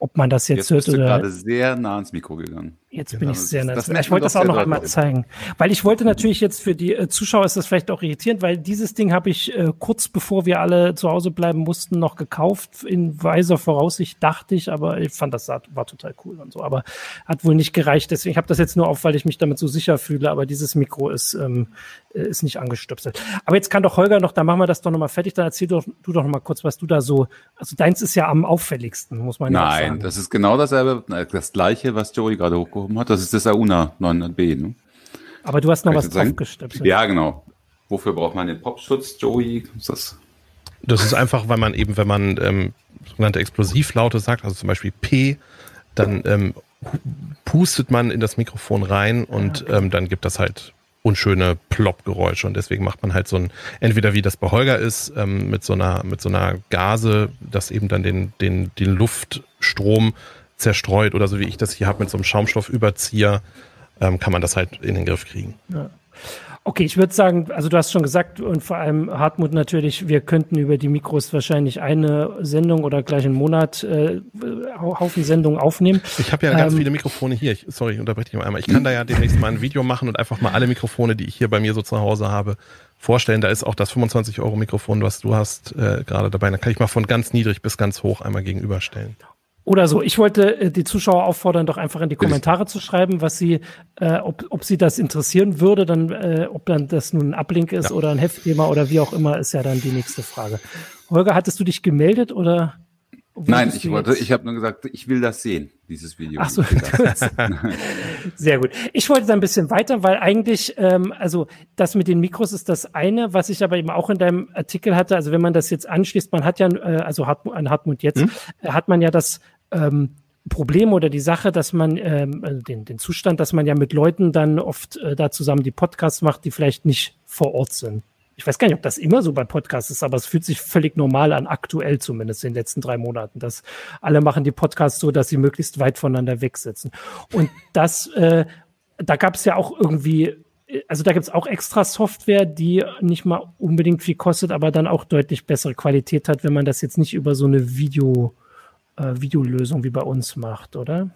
ob man das jetzt, jetzt hört bist oder. Du gerade sehr nah ans Mikro gegangen. Jetzt genau, bin ich sehr. Das, ich wollte das auch noch einmal zeigen, weil ich wollte natürlich jetzt für die äh, Zuschauer ist das vielleicht auch irritierend, weil dieses Ding habe ich äh, kurz bevor wir alle zu Hause bleiben mussten noch gekauft in weiser Voraussicht dachte ich, aber ich fand das war total cool und so, aber hat wohl nicht gereicht. Deswegen habe das jetzt nur auf, weil ich mich damit so sicher fühle, aber dieses Mikro ist ähm, äh, ist nicht angestöpselt. Aber jetzt kann doch Holger noch, da machen wir das doch nochmal fertig, dann erzähl doch, du doch nochmal kurz, was du da so, also deins ist ja am auffälligsten, muss man Nein, ja sagen. Nein, das ist genau dasselbe, äh, das gleiche, was Joey gerade hochgehoben hat, das ist das Auna 900B, ne? Aber du hast noch was draufgestöpselt. Ja, genau. Wofür braucht man den Popschutz, Joey? Ist das? das ist einfach, weil man eben, wenn man ähm, sogenannte Explosivlaute sagt, also zum Beispiel P, dann ähm, pustet man in das Mikrofon rein und okay. ähm, dann gibt das halt unschöne Plopp-Geräusche und deswegen macht man halt so ein, entweder wie das bei Holger ist, ähm, mit so einer, mit so einer Gase, das eben dann den, den, den Luftstrom zerstreut oder so wie ich das hier habe mit so einem Schaumstoffüberzieher, ähm, kann man das halt in den Griff kriegen. Ja. Okay, ich würde sagen, also du hast schon gesagt und vor allem Hartmut natürlich, wir könnten über die Mikros wahrscheinlich eine Sendung oder gleich einen Monat äh, Haufen Sendungen aufnehmen. Ich habe ja ganz ähm, viele Mikrofone hier. Ich, sorry, ich unterbreche dich mal einmal. Ich kann da ja demnächst mal ein Video machen und einfach mal alle Mikrofone, die ich hier bei mir so zu Hause habe, vorstellen. Da ist auch das 25 Euro Mikrofon, was du hast, äh, gerade dabei. Da kann ich mal von ganz niedrig bis ganz hoch einmal gegenüberstellen. Oder so. Ich wollte äh, die Zuschauer auffordern, doch einfach in die Kommentare zu schreiben, was sie, äh, ob, ob sie das interessieren würde, dann, äh, ob dann das nun ein Ablink ist ja. oder ein Heftthema oder wie auch immer, ist ja dann die nächste Frage. Holger, hattest du dich gemeldet oder? Nein, ich wollte, ich habe nur gesagt, ich will das sehen, dieses Video. Ach so, sehr gut. Ich wollte da ein bisschen weiter, weil eigentlich, ähm, also das mit den Mikros ist das eine, was ich aber eben auch in deinem Artikel hatte. Also wenn man das jetzt anschließt, man hat ja, äh, also Hartmut, an Hartmut jetzt, hm? Hat man ja das ähm, Problem oder die Sache, dass man ähm, also den, den Zustand, dass man ja mit Leuten dann oft äh, da zusammen die Podcasts macht, die vielleicht nicht vor Ort sind. Ich weiß gar nicht, ob das immer so bei Podcasts ist, aber es fühlt sich völlig normal an, aktuell zumindest in den letzten drei Monaten, dass alle machen die Podcasts so, dass sie möglichst weit voneinander wegsitzen. Und das, äh, da gab es ja auch irgendwie also da gibt's auch extra Software, die nicht mal unbedingt viel kostet, aber dann auch deutlich bessere Qualität hat, wenn man das jetzt nicht über so eine Video, äh, Videolösung wie bei uns macht, oder?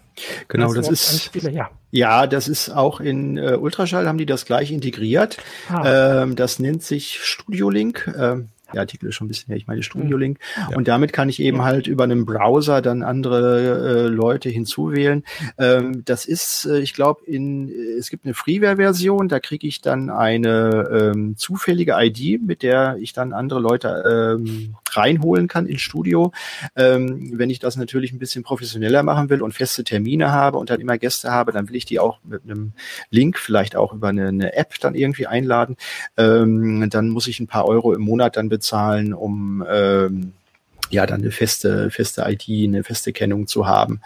Genau, das, das ist ja. ja, das ist auch in äh, Ultraschall haben die das gleich integriert. Ah. Ähm, das nennt sich Studio Link. Ähm, der Artikel ist schon ein bisschen her, ich meine Studio Link. Ja. Und damit kann ich eben ja. halt über einen Browser dann andere äh, Leute hinzuwählen. Ähm, das ist, äh, ich glaube, in es gibt eine Freeware-Version, da kriege ich dann eine ähm, zufällige ID, mit der ich dann andere Leute ähm, reinholen kann ins Studio. Ähm, wenn ich das natürlich ein bisschen professioneller machen will und feste Termine habe und dann immer Gäste habe, dann will ich die auch mit einem Link, vielleicht auch über eine, eine App dann irgendwie einladen. Ähm, dann muss ich ein paar Euro im Monat dann bezahlen, um ähm, ja dann eine feste, feste ID, eine feste Kennung zu haben.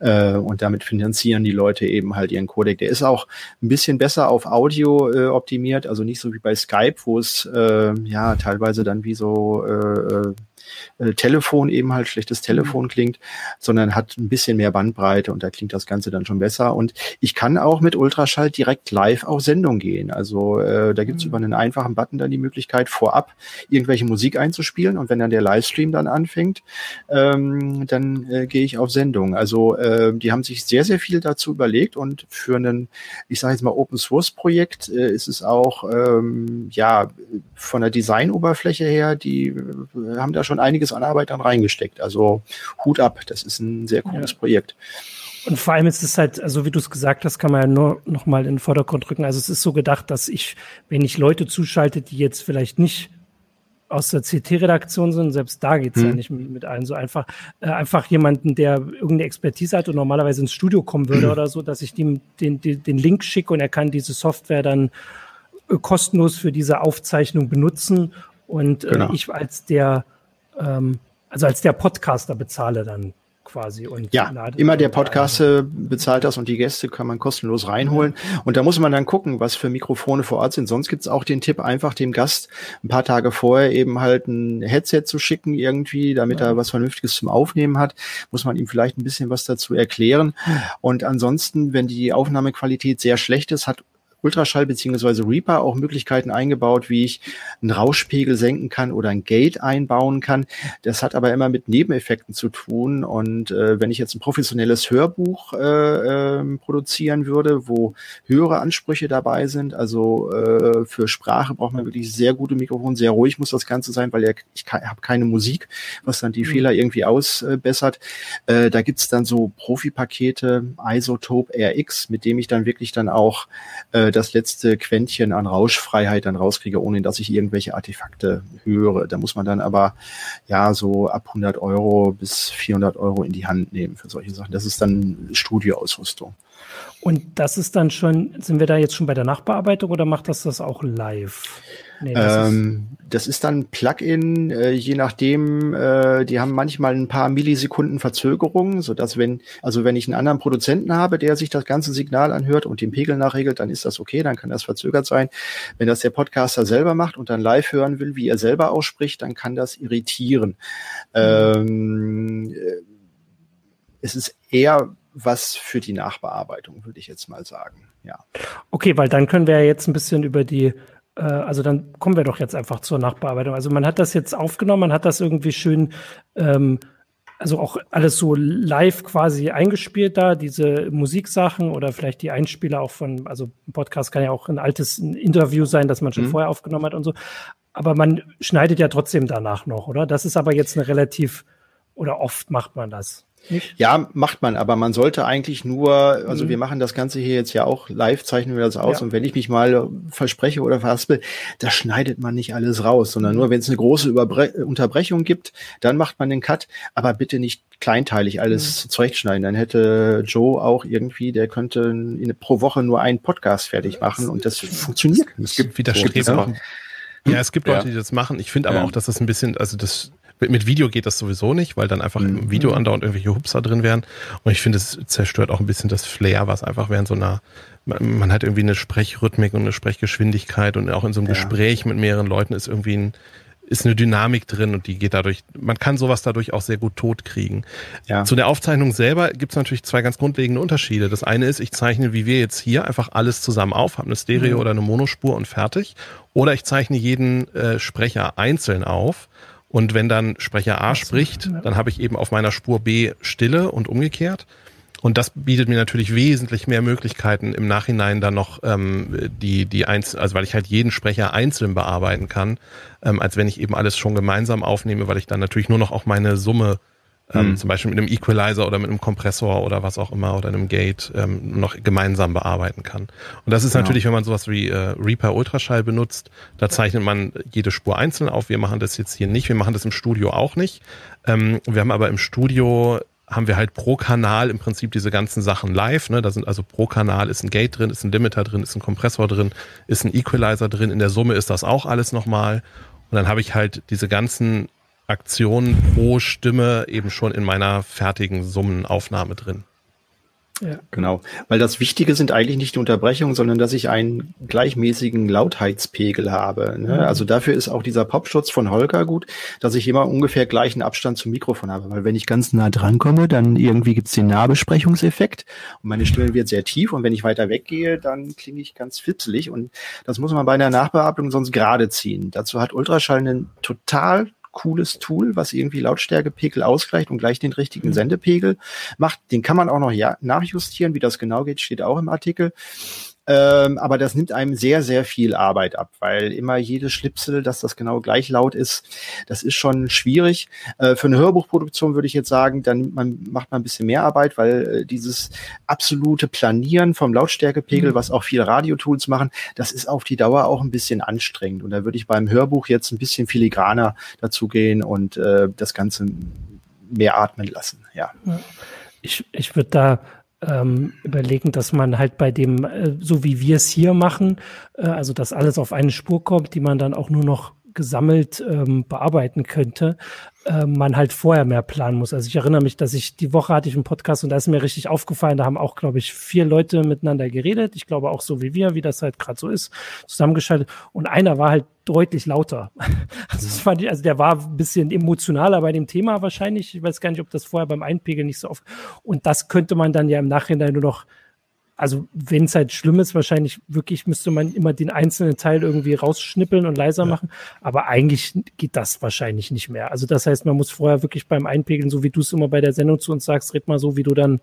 Äh, und damit finanzieren die Leute eben halt ihren Codec. Der ist auch ein bisschen besser auf Audio äh, optimiert, also nicht so wie bei Skype, wo es äh, ja teilweise dann wie so äh, äh, Telefon eben halt schlechtes Telefon mhm. klingt, sondern hat ein bisschen mehr Bandbreite und da klingt das Ganze dann schon besser. Und ich kann auch mit Ultraschall direkt live auf Sendung gehen. Also äh, da gibt's mhm. über einen einfachen Button dann die Möglichkeit, vorab irgendwelche Musik einzuspielen und wenn dann der Livestream dann anfängt, ähm, dann äh, gehe ich auf Sendung. Also äh, die haben sich sehr, sehr viel dazu überlegt und für einen, ich sage jetzt mal, Open Source Projekt äh, ist es auch ähm, ja von der Designoberfläche her, die äh, haben da schon einiges an Arbeit dann reingesteckt. Also Hut ab, das ist ein sehr cooles ja. Projekt. Und vor allem ist es halt, also wie du es gesagt hast, kann man ja nur noch mal in den Vordergrund rücken. Also es ist so gedacht, dass ich, wenn ich Leute zuschalte, die jetzt vielleicht nicht aus der CT-Redaktion sind, selbst da geht's hm. ja nicht mit, mit allen so einfach, äh, einfach jemanden, der irgendeine Expertise hat und normalerweise ins Studio kommen würde hm. oder so, dass ich dem den, den, den Link schicke und er kann diese Software dann äh, kostenlos für diese Aufzeichnung benutzen und äh, genau. ich als der ähm, also als der Podcaster bezahle dann quasi. Und ja, immer der Podcaster bezahlt das und die Gäste kann man kostenlos reinholen. Und da muss man dann gucken, was für Mikrofone vor Ort sind. Sonst gibt's auch den Tipp, einfach dem Gast ein paar Tage vorher eben halt ein Headset zu schicken irgendwie, damit ja. er was Vernünftiges zum Aufnehmen hat. Muss man ihm vielleicht ein bisschen was dazu erklären. Und ansonsten, wenn die Aufnahmequalität sehr schlecht ist, hat Ultraschall beziehungsweise Reaper auch Möglichkeiten eingebaut, wie ich einen Rauschpegel senken kann oder ein Gate einbauen kann. Das hat aber immer mit Nebeneffekten zu tun. Und äh, wenn ich jetzt ein professionelles Hörbuch äh, äh, produzieren würde, wo höhere Ansprüche dabei sind, also äh, für Sprache braucht man wirklich sehr gute Mikrofone, sehr ruhig muss das Ganze sein, weil ich habe keine Musik, was dann die mhm. Fehler irgendwie ausbessert. Äh, da gibt's dann so Profi-Pakete, Isotope RX, mit dem ich dann wirklich dann auch äh, das letzte Quäntchen an Rauschfreiheit dann rauskriege, ohne dass ich irgendwelche Artefakte höre. Da muss man dann aber ja so ab 100 Euro bis 400 Euro in die Hand nehmen für solche Sachen. Das ist dann Studioausrüstung. Und das ist dann schon, sind wir da jetzt schon bei der Nachbearbeitung oder macht das das auch live? Nee, das, ähm, ist das, ist dann Plugin, äh, je nachdem, äh, die haben manchmal ein paar Millisekunden Verzögerung, so dass wenn, also wenn ich einen anderen Produzenten habe, der sich das ganze Signal anhört und den Pegel nachregelt, dann ist das okay, dann kann das verzögert sein. Wenn das der Podcaster selber macht und dann live hören will, wie er selber ausspricht, dann kann das irritieren. Mhm. Ähm, äh, es ist eher was für die Nachbearbeitung, würde ich jetzt mal sagen. Ja. Okay, weil dann können wir ja jetzt ein bisschen über die äh, also dann kommen wir doch jetzt einfach zur Nachbearbeitung. Also man hat das jetzt aufgenommen, man hat das irgendwie schön, ähm, also auch alles so live quasi eingespielt da, diese Musiksachen oder vielleicht die Einspieler auch von, also ein Podcast kann ja auch ein altes Interview sein, das man schon mhm. vorher aufgenommen hat und so. Aber man schneidet ja trotzdem danach noch, oder? Das ist aber jetzt eine relativ, oder oft macht man das. Nicht? Ja, macht man, aber man sollte eigentlich nur, also mhm. wir machen das Ganze hier jetzt ja auch live, zeichnen wir das aus ja. und wenn ich mich mal verspreche oder verhaspel, da schneidet man nicht alles raus, sondern nur wenn es eine große Überbre Unterbrechung gibt, dann macht man den Cut, aber bitte nicht kleinteilig alles mhm. zurechtschneiden. Dann hätte Joe auch irgendwie, der könnte in, pro Woche nur einen Podcast fertig machen und das funktioniert nicht. Es gibt wieder Streber. Ja, es gibt Leute, die das machen. Ich finde aber ja. auch, dass das ein bisschen, also das mit Video geht das sowieso nicht, weil dann einfach mhm. im Video andauernd irgendwelche Hupser drin wären. Und ich finde, es zerstört auch ein bisschen das Flair, was einfach während so einer, man hat irgendwie eine Sprechrhythmik und eine Sprechgeschwindigkeit und auch in so einem ja. Gespräch mit mehreren Leuten ist irgendwie ein, ist eine Dynamik drin und die geht dadurch, man kann sowas dadurch auch sehr gut tot kriegen. Ja. Zu der Aufzeichnung selber gibt es natürlich zwei ganz grundlegende Unterschiede. Das eine ist, ich zeichne, wie wir jetzt hier, einfach alles zusammen auf, habe eine Stereo- mhm. oder eine Monospur und fertig. Oder ich zeichne jeden äh, Sprecher einzeln auf und wenn dann Sprecher A spricht, dann habe ich eben auf meiner Spur B Stille und umgekehrt. Und das bietet mir natürlich wesentlich mehr Möglichkeiten im Nachhinein dann noch ähm, die die eins, also weil ich halt jeden Sprecher einzeln bearbeiten kann, ähm, als wenn ich eben alles schon gemeinsam aufnehme, weil ich dann natürlich nur noch auch meine Summe ähm, mhm. zum Beispiel mit einem Equalizer oder mit einem Kompressor oder was auch immer oder einem Gate ähm, noch gemeinsam bearbeiten kann. Und das ist genau. natürlich, wenn man sowas wie äh, Reaper Ultraschall benutzt, da zeichnet man jede Spur einzeln auf. Wir machen das jetzt hier nicht, wir machen das im Studio auch nicht. Ähm, wir haben aber im Studio haben wir halt pro Kanal im Prinzip diese ganzen Sachen live. Ne? Da sind also pro Kanal ist ein Gate drin, ist ein Limiter drin, ist ein Kompressor drin, ist ein Equalizer drin. In der Summe ist das auch alles nochmal. Und dann habe ich halt diese ganzen Aktionen pro Stimme eben schon in meiner fertigen Summenaufnahme drin. Ja. Genau, weil das Wichtige sind eigentlich nicht die Unterbrechungen, sondern dass ich einen gleichmäßigen Lautheitspegel habe. Ne? Mhm. Also dafür ist auch dieser Popschutz von Holger gut, dass ich immer ungefähr gleichen Abstand zum Mikrofon habe. Weil wenn ich ganz nah dran komme, dann irgendwie gibt's den Nahbesprechungseffekt und meine Stimme wird sehr tief und wenn ich weiter weggehe, dann klinge ich ganz fitzelig und das muss man bei einer Nachbearbeitung sonst gerade ziehen. Dazu hat Ultraschall einen total cooles Tool, was irgendwie Lautstärkepegel ausgleicht und gleich den richtigen mhm. Sendepegel macht. Den kann man auch noch ja, nachjustieren. Wie das genau geht, steht auch im Artikel. Ähm, aber das nimmt einem sehr, sehr viel Arbeit ab, weil immer jedes Schlipsel, dass das genau gleich laut ist, das ist schon schwierig. Äh, für eine Hörbuchproduktion würde ich jetzt sagen, dann man, macht man ein bisschen mehr Arbeit, weil äh, dieses absolute Planieren vom Lautstärkepegel, mhm. was auch viele Radiotools machen, das ist auf die Dauer auch ein bisschen anstrengend. Und da würde ich beim Hörbuch jetzt ein bisschen filigraner dazu gehen und äh, das Ganze mehr atmen lassen. Ja. Ich, ich würde da ähm, überlegen, dass man halt bei dem, äh, so wie wir es hier machen, äh, also dass alles auf eine Spur kommt, die man dann auch nur noch gesammelt ähm, bearbeiten könnte, äh, man halt vorher mehr planen muss. Also ich erinnere mich, dass ich die Woche hatte ich einen Podcast und da ist mir richtig aufgefallen, da haben auch, glaube ich, vier Leute miteinander geredet. Ich glaube auch so wie wir, wie das halt gerade so ist, zusammengeschaltet. Und einer war halt deutlich lauter. Also das fand ich, also der war ein bisschen emotionaler bei dem Thema wahrscheinlich. Ich weiß gar nicht, ob das vorher beim Einpegeln nicht so oft. Und das könnte man dann ja im Nachhinein nur noch also wenn es halt schlimm ist, wahrscheinlich wirklich müsste man immer den einzelnen Teil irgendwie rausschnippeln und leiser ja. machen. Aber eigentlich geht das wahrscheinlich nicht mehr. Also das heißt, man muss vorher wirklich beim Einpegeln, so wie du es immer bei der Sendung zu uns sagst, red mal so, wie du dann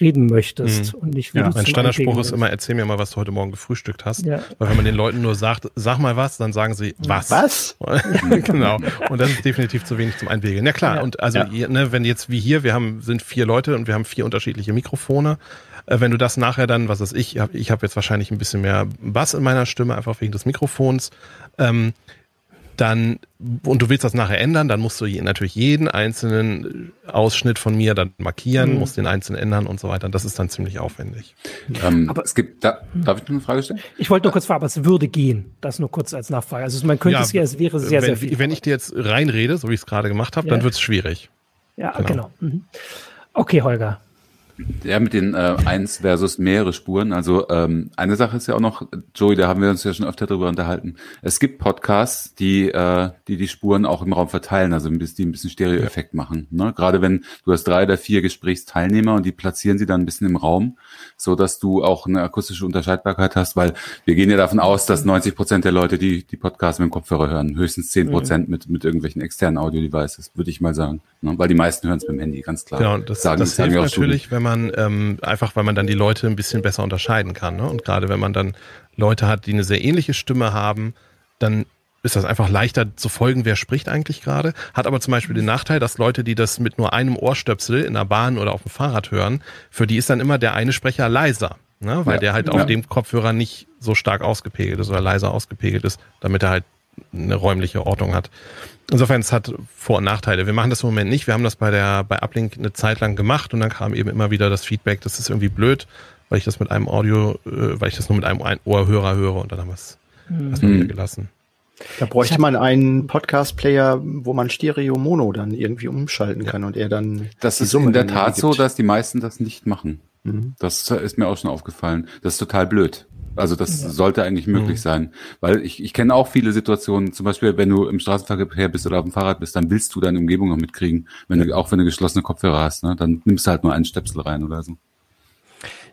reden möchtest mhm. und nicht wie ja, du Mein Standardspruch ist immer, erzähl mir mal, was du heute Morgen gefrühstückt hast. Ja. Weil wenn man den Leuten nur sagt, sag mal was, dann sagen sie was. Was? genau. Und das ist definitiv zu wenig zum Einpegeln. Ja klar. Ja. Und also, ja. ne, wenn jetzt wie hier, wir haben, sind vier Leute und wir haben vier unterschiedliche Mikrofone. Äh, wenn du das nachher dann, was weiß ich, ich habe jetzt wahrscheinlich ein bisschen mehr Bass in meiner Stimme, einfach wegen des Mikrofons. Ähm, dann, und du willst das nachher ändern, dann musst du natürlich jeden einzelnen Ausschnitt von mir dann markieren, mhm. musst den einzelnen ändern und so weiter. Das ist dann ziemlich aufwendig. Ähm, aber es gibt, da, darf ich noch eine Frage stellen? Ich wollte nur kurz fragen, aber es würde gehen. Das nur kurz als Nachfrage. Also man könnte ja, es ja, es wäre sehr, wenn, sehr viel. Wenn ich dir jetzt reinrede, so wie ich es gerade gemacht habe, ja. dann wird es schwierig. Ja, genau. genau. Mhm. Okay, Holger. Ja, mit den äh, eins versus mehrere Spuren. Also ähm, eine Sache ist ja auch noch, Joey, da haben wir uns ja schon öfter drüber unterhalten. Es gibt Podcasts, die äh, die die Spuren auch im Raum verteilen, also die ein bisschen Stereoeffekt machen. Ne? Gerade wenn du hast drei oder vier Gesprächsteilnehmer und die platzieren sie dann ein bisschen im Raum, so dass du auch eine akustische Unterscheidbarkeit hast, weil wir gehen ja davon aus, dass 90 Prozent der Leute die die Podcasts mit dem Kopfhörer hören, höchstens 10 Prozent mhm. mit mit irgendwelchen externen Audio-Devices, würde ich mal sagen. Ne? Weil die meisten hören es mit dem Handy, ganz klar. Genau, das, sagen, das hilft natürlich, wenn man ähm, einfach, weil man dann die Leute ein bisschen besser unterscheiden kann. Ne? Und gerade wenn man dann Leute hat, die eine sehr ähnliche Stimme haben, dann ist das einfach leichter zu folgen, wer spricht eigentlich gerade. Hat aber zum Beispiel den Nachteil, dass Leute, die das mit nur einem Ohrstöpsel in der Bahn oder auf dem Fahrrad hören, für die ist dann immer der eine Sprecher leiser. Ne? Weil ja, der halt ja. auf dem Kopfhörer nicht so stark ausgepegelt ist oder leiser ausgepegelt ist, damit er halt eine räumliche Ordnung hat. Insofern, es hat Vor- und Nachteile. Wir machen das im Moment nicht. Wir haben das bei der, bei Uplink eine Zeit lang gemacht und dann kam eben immer wieder das Feedback, das ist irgendwie blöd, weil ich das mit einem Audio, äh, weil ich das nur mit einem Ohrhörer höre und dann haben wir es mhm. wieder gelassen. Da bräuchte man einen Podcast-Player, wo man Stereo-Mono dann irgendwie umschalten kann und er dann. Das ist Summe in der Tat so, dass die meisten das nicht machen. Mhm. Das ist mir auch schon aufgefallen. Das ist total blöd. Also das ja. sollte eigentlich möglich mhm. sein. Weil ich, ich kenne auch viele Situationen, zum Beispiel, wenn du im Straßenverkehr bist oder auf dem Fahrrad bist, dann willst du deine Umgebung noch mitkriegen. Wenn du, auch wenn du geschlossene Kopfhörer hast, ne, dann nimmst du halt nur einen Stöpsel rein oder so.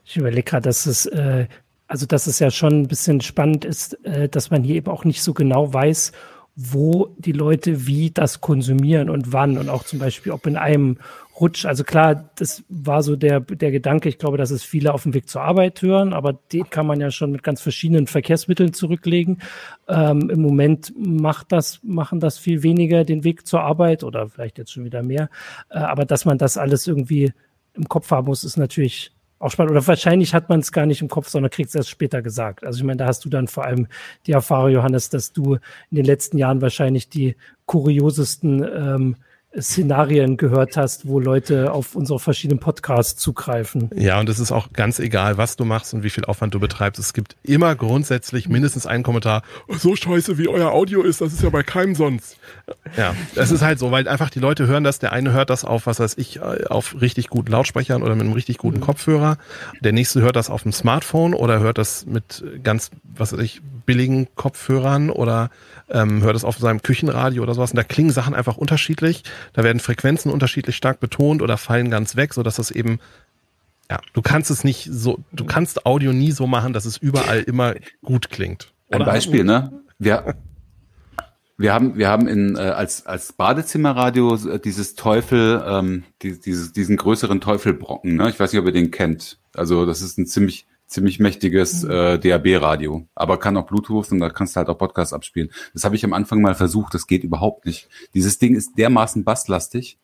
Ich überlege gerade, dass es, äh, also dass es ja schon ein bisschen spannend ist, äh, dass man hier eben auch nicht so genau weiß, wo die Leute wie das konsumieren und wann und auch zum Beispiel, ob in einem Rutsch, also klar, das war so der, der Gedanke, ich glaube, dass es viele auf dem Weg zur Arbeit hören, aber den kann man ja schon mit ganz verschiedenen Verkehrsmitteln zurücklegen. Ähm, Im Moment macht das, machen das viel weniger den Weg zur Arbeit oder vielleicht jetzt schon wieder mehr. Äh, aber dass man das alles irgendwie im Kopf haben muss, ist natürlich auch spannend. Oder wahrscheinlich hat man es gar nicht im Kopf, sondern kriegt es erst später gesagt. Also ich meine, da hast du dann vor allem die Erfahrung, Johannes, dass du in den letzten Jahren wahrscheinlich die kuriosesten ähm, Szenarien gehört hast, wo Leute auf unsere verschiedenen Podcasts zugreifen. Ja, und es ist auch ganz egal, was du machst und wie viel Aufwand du betreibst. Es gibt immer grundsätzlich mindestens einen Kommentar, oh, so scheiße wie euer Audio ist, das ist ja bei keinem sonst. Ja, das ist halt so, weil einfach die Leute hören das, der eine hört das auf, was weiß ich, auf richtig guten Lautsprechern oder mit einem richtig guten mhm. Kopfhörer, der nächste hört das auf dem Smartphone oder hört das mit ganz, was weiß ich, billigen Kopfhörern oder ähm, hört es auf seinem Küchenradio oder sowas. Und da klingen Sachen einfach unterschiedlich. Da werden Frequenzen unterschiedlich stark betont oder fallen ganz weg, so dass das eben ja, du kannst es nicht so, du kannst Audio nie so machen, dass es überall immer gut klingt. Oder? Ein Beispiel, ne? Wir, wir haben, wir haben in, äh, als, als Badezimmerradio äh, dieses Teufel, ähm, die, dieses, diesen größeren Teufelbrocken, ne? Ich weiß nicht, ob ihr den kennt. Also, das ist ein ziemlich, ziemlich mächtiges mhm. äh, DAB-Radio, aber kann auch Bluetooth und da kannst du halt auch Podcasts abspielen. Das habe ich am Anfang mal versucht, das geht überhaupt nicht. Dieses Ding ist dermaßen basslastig,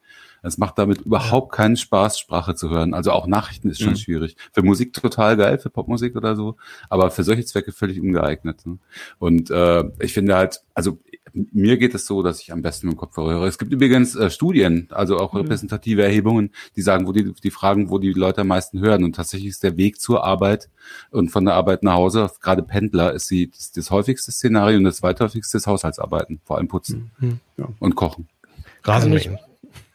es macht damit überhaupt keinen Spaß, Sprache zu hören. Also auch Nachrichten ist schon mhm. schwierig. Für Musik total geil, für Popmusik oder so, aber für solche Zwecke völlig ungeeignet. Ne? Und äh, ich finde halt, also mir geht es so, dass ich am besten im Kopfhörer höre. Es gibt übrigens äh, Studien, also auch mhm. repräsentative Erhebungen, die sagen, wo die, die fragen, wo die Leute am meisten hören. Und tatsächlich ist der Weg zur Arbeit und von der Arbeit nach Hause, gerade Pendler, ist die, das, das häufigste Szenario und das zweithäufigste ist Haushaltsarbeiten, vor allem Putzen mhm. ja. und Kochen. Rasenmähen.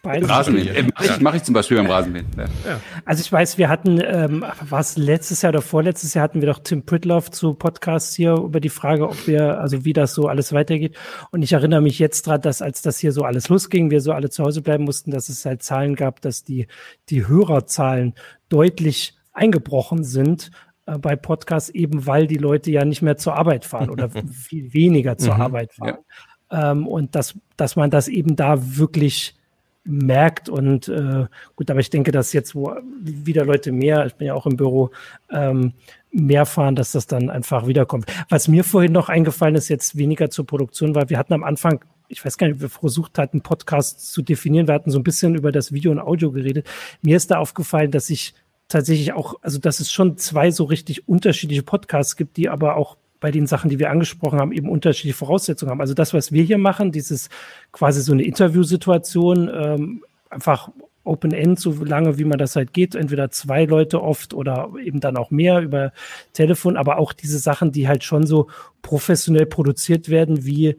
Beides Rasenmähen. Mache ich, mach ich zum Beispiel beim Rasenmähen. Ja. Also ich weiß, wir hatten, ähm, was letztes Jahr oder vorletztes Jahr hatten wir doch Tim Pritloff zu Podcasts hier über die Frage, ob wir, also wie das so alles weitergeht. Und ich erinnere mich jetzt dran, dass als das hier so alles losging, wir so alle zu Hause bleiben mussten, dass es halt Zahlen gab, dass die, die Hörerzahlen deutlich eingebrochen sind äh, bei Podcasts, eben weil die Leute ja nicht mehr zur Arbeit fahren oder viel weniger zur mhm, Arbeit fahren. Ja. Ähm, und dass, dass man das eben da wirklich merkt. Und äh, gut, aber ich denke, dass jetzt, wo wieder Leute mehr, ich bin ja auch im Büro, ähm, mehr fahren, dass das dann einfach wiederkommt. Was mir vorhin noch eingefallen ist, jetzt weniger zur Produktion, weil wir hatten am Anfang, ich weiß gar nicht, wir versucht hatten, Podcasts zu definieren. Wir hatten so ein bisschen über das Video und Audio geredet. Mir ist da aufgefallen, dass ich tatsächlich auch, also dass es schon zwei so richtig unterschiedliche Podcasts gibt, die aber auch bei den Sachen, die wir angesprochen haben, eben unterschiedliche Voraussetzungen haben. Also das, was wir hier machen, dieses quasi so eine Interviewsituation, ähm, einfach Open-End, so lange wie man das halt geht, entweder zwei Leute oft oder eben dann auch mehr über Telefon, aber auch diese Sachen, die halt schon so professionell produziert werden, wie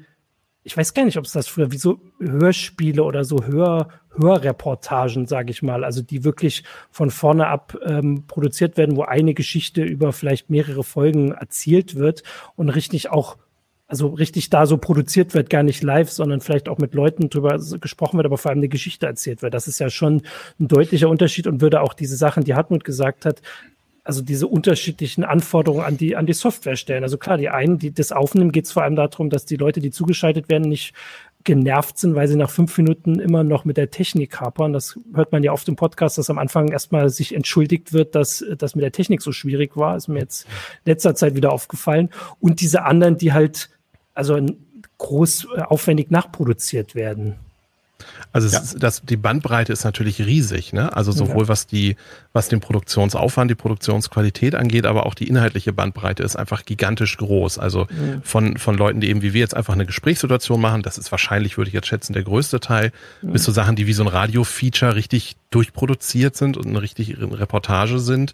ich weiß gar nicht, ob es das früher wie so Hörspiele oder so Hör, Hörreportagen, sage ich mal, also die wirklich von vorne ab ähm, produziert werden, wo eine Geschichte über vielleicht mehrere Folgen erzielt wird und richtig auch also richtig da so produziert wird, gar nicht live, sondern vielleicht auch mit Leuten drüber gesprochen wird, aber vor allem eine Geschichte erzählt wird. Das ist ja schon ein deutlicher Unterschied und würde auch diese Sachen, die Hartmut gesagt hat, also diese unterschiedlichen Anforderungen an die, an die Software stellen. Also klar, die einen, die das aufnehmen, geht es vor allem darum, dass die Leute, die zugeschaltet werden, nicht genervt sind, weil sie nach fünf Minuten immer noch mit der Technik hapern. Das hört man ja oft im Podcast, dass am Anfang erstmal sich entschuldigt wird, dass das mit der Technik so schwierig war. Ist mir jetzt letzter Zeit wieder aufgefallen. Und diese anderen, die halt also groß äh, aufwendig nachproduziert werden. Also ja. ist, das, die Bandbreite ist natürlich riesig, ne? Also sowohl ja. was die, was den Produktionsaufwand, die Produktionsqualität angeht, aber auch die inhaltliche Bandbreite ist einfach gigantisch groß. Also mhm. von, von Leuten, die eben wie wir jetzt einfach eine Gesprächssituation machen, das ist wahrscheinlich, würde ich jetzt schätzen, der größte Teil, bis zu Sachen, die wie so ein Radio-Feature richtig durchproduziert sind und eine richtige Reportage sind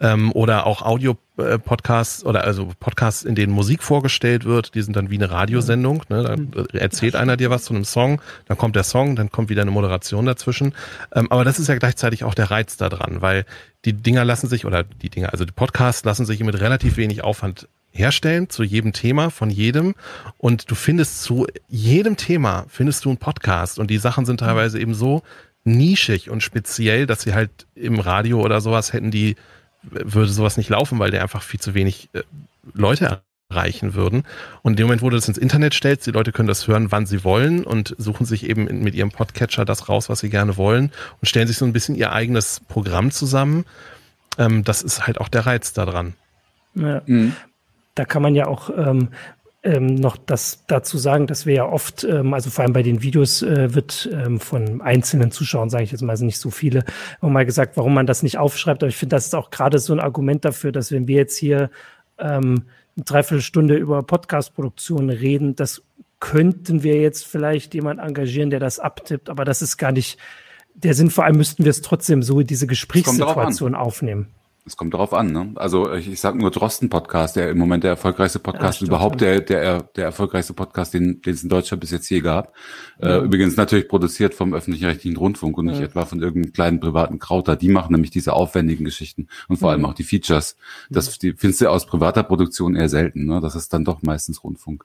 ähm, oder auch Audio-Podcasts oder also Podcasts, in denen Musik vorgestellt wird, die sind dann wie eine Radiosendung. Ne? Da mhm. erzählt einer dir was zu einem Song, dann kommt der Song, dann kommt wieder eine Moderation dazwischen. Ähm, aber das ist ja gleichzeitig auch der Reiz daran, weil die Dinger lassen sich, oder die Dinger, also die Podcasts lassen sich mit relativ wenig Aufwand herstellen zu jedem Thema von jedem und du findest zu jedem Thema findest du einen Podcast und die Sachen sind teilweise eben so nischig und speziell, dass sie halt im Radio oder sowas hätten die würde sowas nicht laufen, weil der einfach viel zu wenig äh, Leute erreichen würden. Und in dem Moment, wo du das ins Internet stellst, die Leute können das hören, wann sie wollen und suchen sich eben mit ihrem Podcatcher das raus, was sie gerne wollen und stellen sich so ein bisschen ihr eigenes Programm zusammen. Ähm, das ist halt auch der Reiz daran. Ja. Mhm. Da kann man ja auch ähm, ähm, noch das dazu sagen, dass wir ja oft, ähm, also vor allem bei den Videos äh, wird ähm, von einzelnen Zuschauern, sage ich jetzt mal, also nicht so viele, mal gesagt, warum man das nicht aufschreibt. Aber ich finde, das ist auch gerade so ein Argument dafür, dass wenn wir jetzt hier ähm, eine Dreiviertelstunde über Podcast-Produktion reden, dass könnten wir jetzt vielleicht jemand engagieren, der das abtippt, aber das ist gar nicht der Sinn. Vor allem müssten wir es trotzdem so diese Gesprächssituation aufnehmen. Es kommt darauf an, ne? Also ich, ich sag nur Drosten Podcast, der im Moment der erfolgreichste Podcast ja, überhaupt, der, der, der erfolgreichste Podcast, den, den es in Deutschland bis jetzt je gab. Äh, ja. Äh, übrigens natürlich produziert vom öffentlich-rechtlichen Rundfunk und nicht ja. etwa von irgendeinem kleinen privaten Krauter. Die machen nämlich diese aufwendigen Geschichten und vor allem auch die Features. Das die findest du aus privater Produktion eher selten, ne? Das ist dann doch meistens Rundfunk.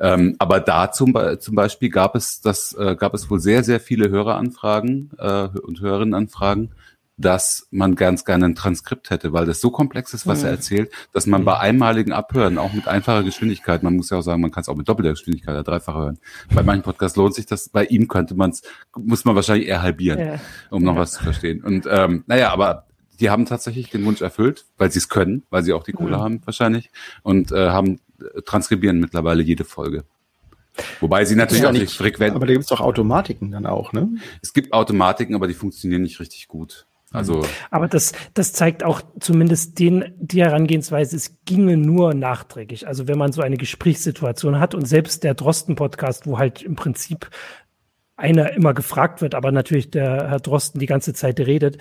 Ähm, aber da zum, zum Beispiel gab es das, äh, gab es wohl sehr, sehr viele Höreranfragen äh, und Hörerinnenanfragen dass man ganz gerne ein Transkript hätte, weil das so komplex ist, was mhm. er erzählt, dass man mhm. bei einmaligen Abhören, auch mit einfacher Geschwindigkeit, man muss ja auch sagen, man kann es auch mit doppelter Geschwindigkeit oder dreifacher hören. Bei manchen Podcasts lohnt sich das, bei ihm könnte man es, muss man wahrscheinlich eher halbieren, ja. um noch ja. was zu verstehen. Und ähm, naja, aber die haben tatsächlich den Wunsch erfüllt, weil sie es können, weil sie auch die Kohle mhm. haben wahrscheinlich und äh, haben äh, transkribieren mittlerweile jede Folge. Wobei sie natürlich auch nicht frequent. Aber da gibt es doch Automatiken dann auch, ne? Es gibt Automatiken, aber die funktionieren nicht richtig gut. Also. Aber das, das zeigt auch zumindest den, die Herangehensweise, es ginge nur nachträglich. Also wenn man so eine Gesprächssituation hat und selbst der Drosten-Podcast, wo halt im Prinzip einer immer gefragt wird, aber natürlich der Herr Drosten die ganze Zeit redet,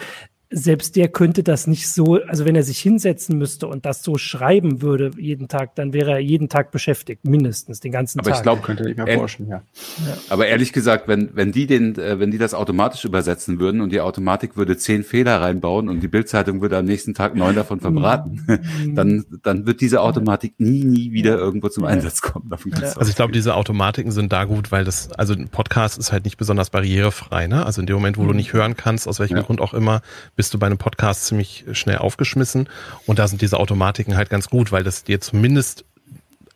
selbst der könnte das nicht so, also wenn er sich hinsetzen müsste und das so schreiben würde jeden Tag, dann wäre er jeden Tag beschäftigt, mindestens den ganzen aber Tag. Aber ich glaube, könnte ich mir vorstellen, ja. ja. Aber ehrlich gesagt, wenn, wenn die den, äh, wenn die das automatisch übersetzen würden und die Automatik würde zehn Fehler reinbauen und die Bildzeitung würde am nächsten Tag neun davon verbraten, dann, dann wird diese Automatik nie, nie wieder irgendwo zum Einsatz kommen. also ich glaube, diese Automatiken sind da gut, weil das, also ein Podcast ist halt nicht besonders barrierefrei, ne? Also in dem Moment, wo du mhm. nicht hören kannst, aus welchem ja. Grund auch immer, bist du bei einem Podcast ziemlich schnell aufgeschmissen. Und da sind diese Automatiken halt ganz gut, weil das dir zumindest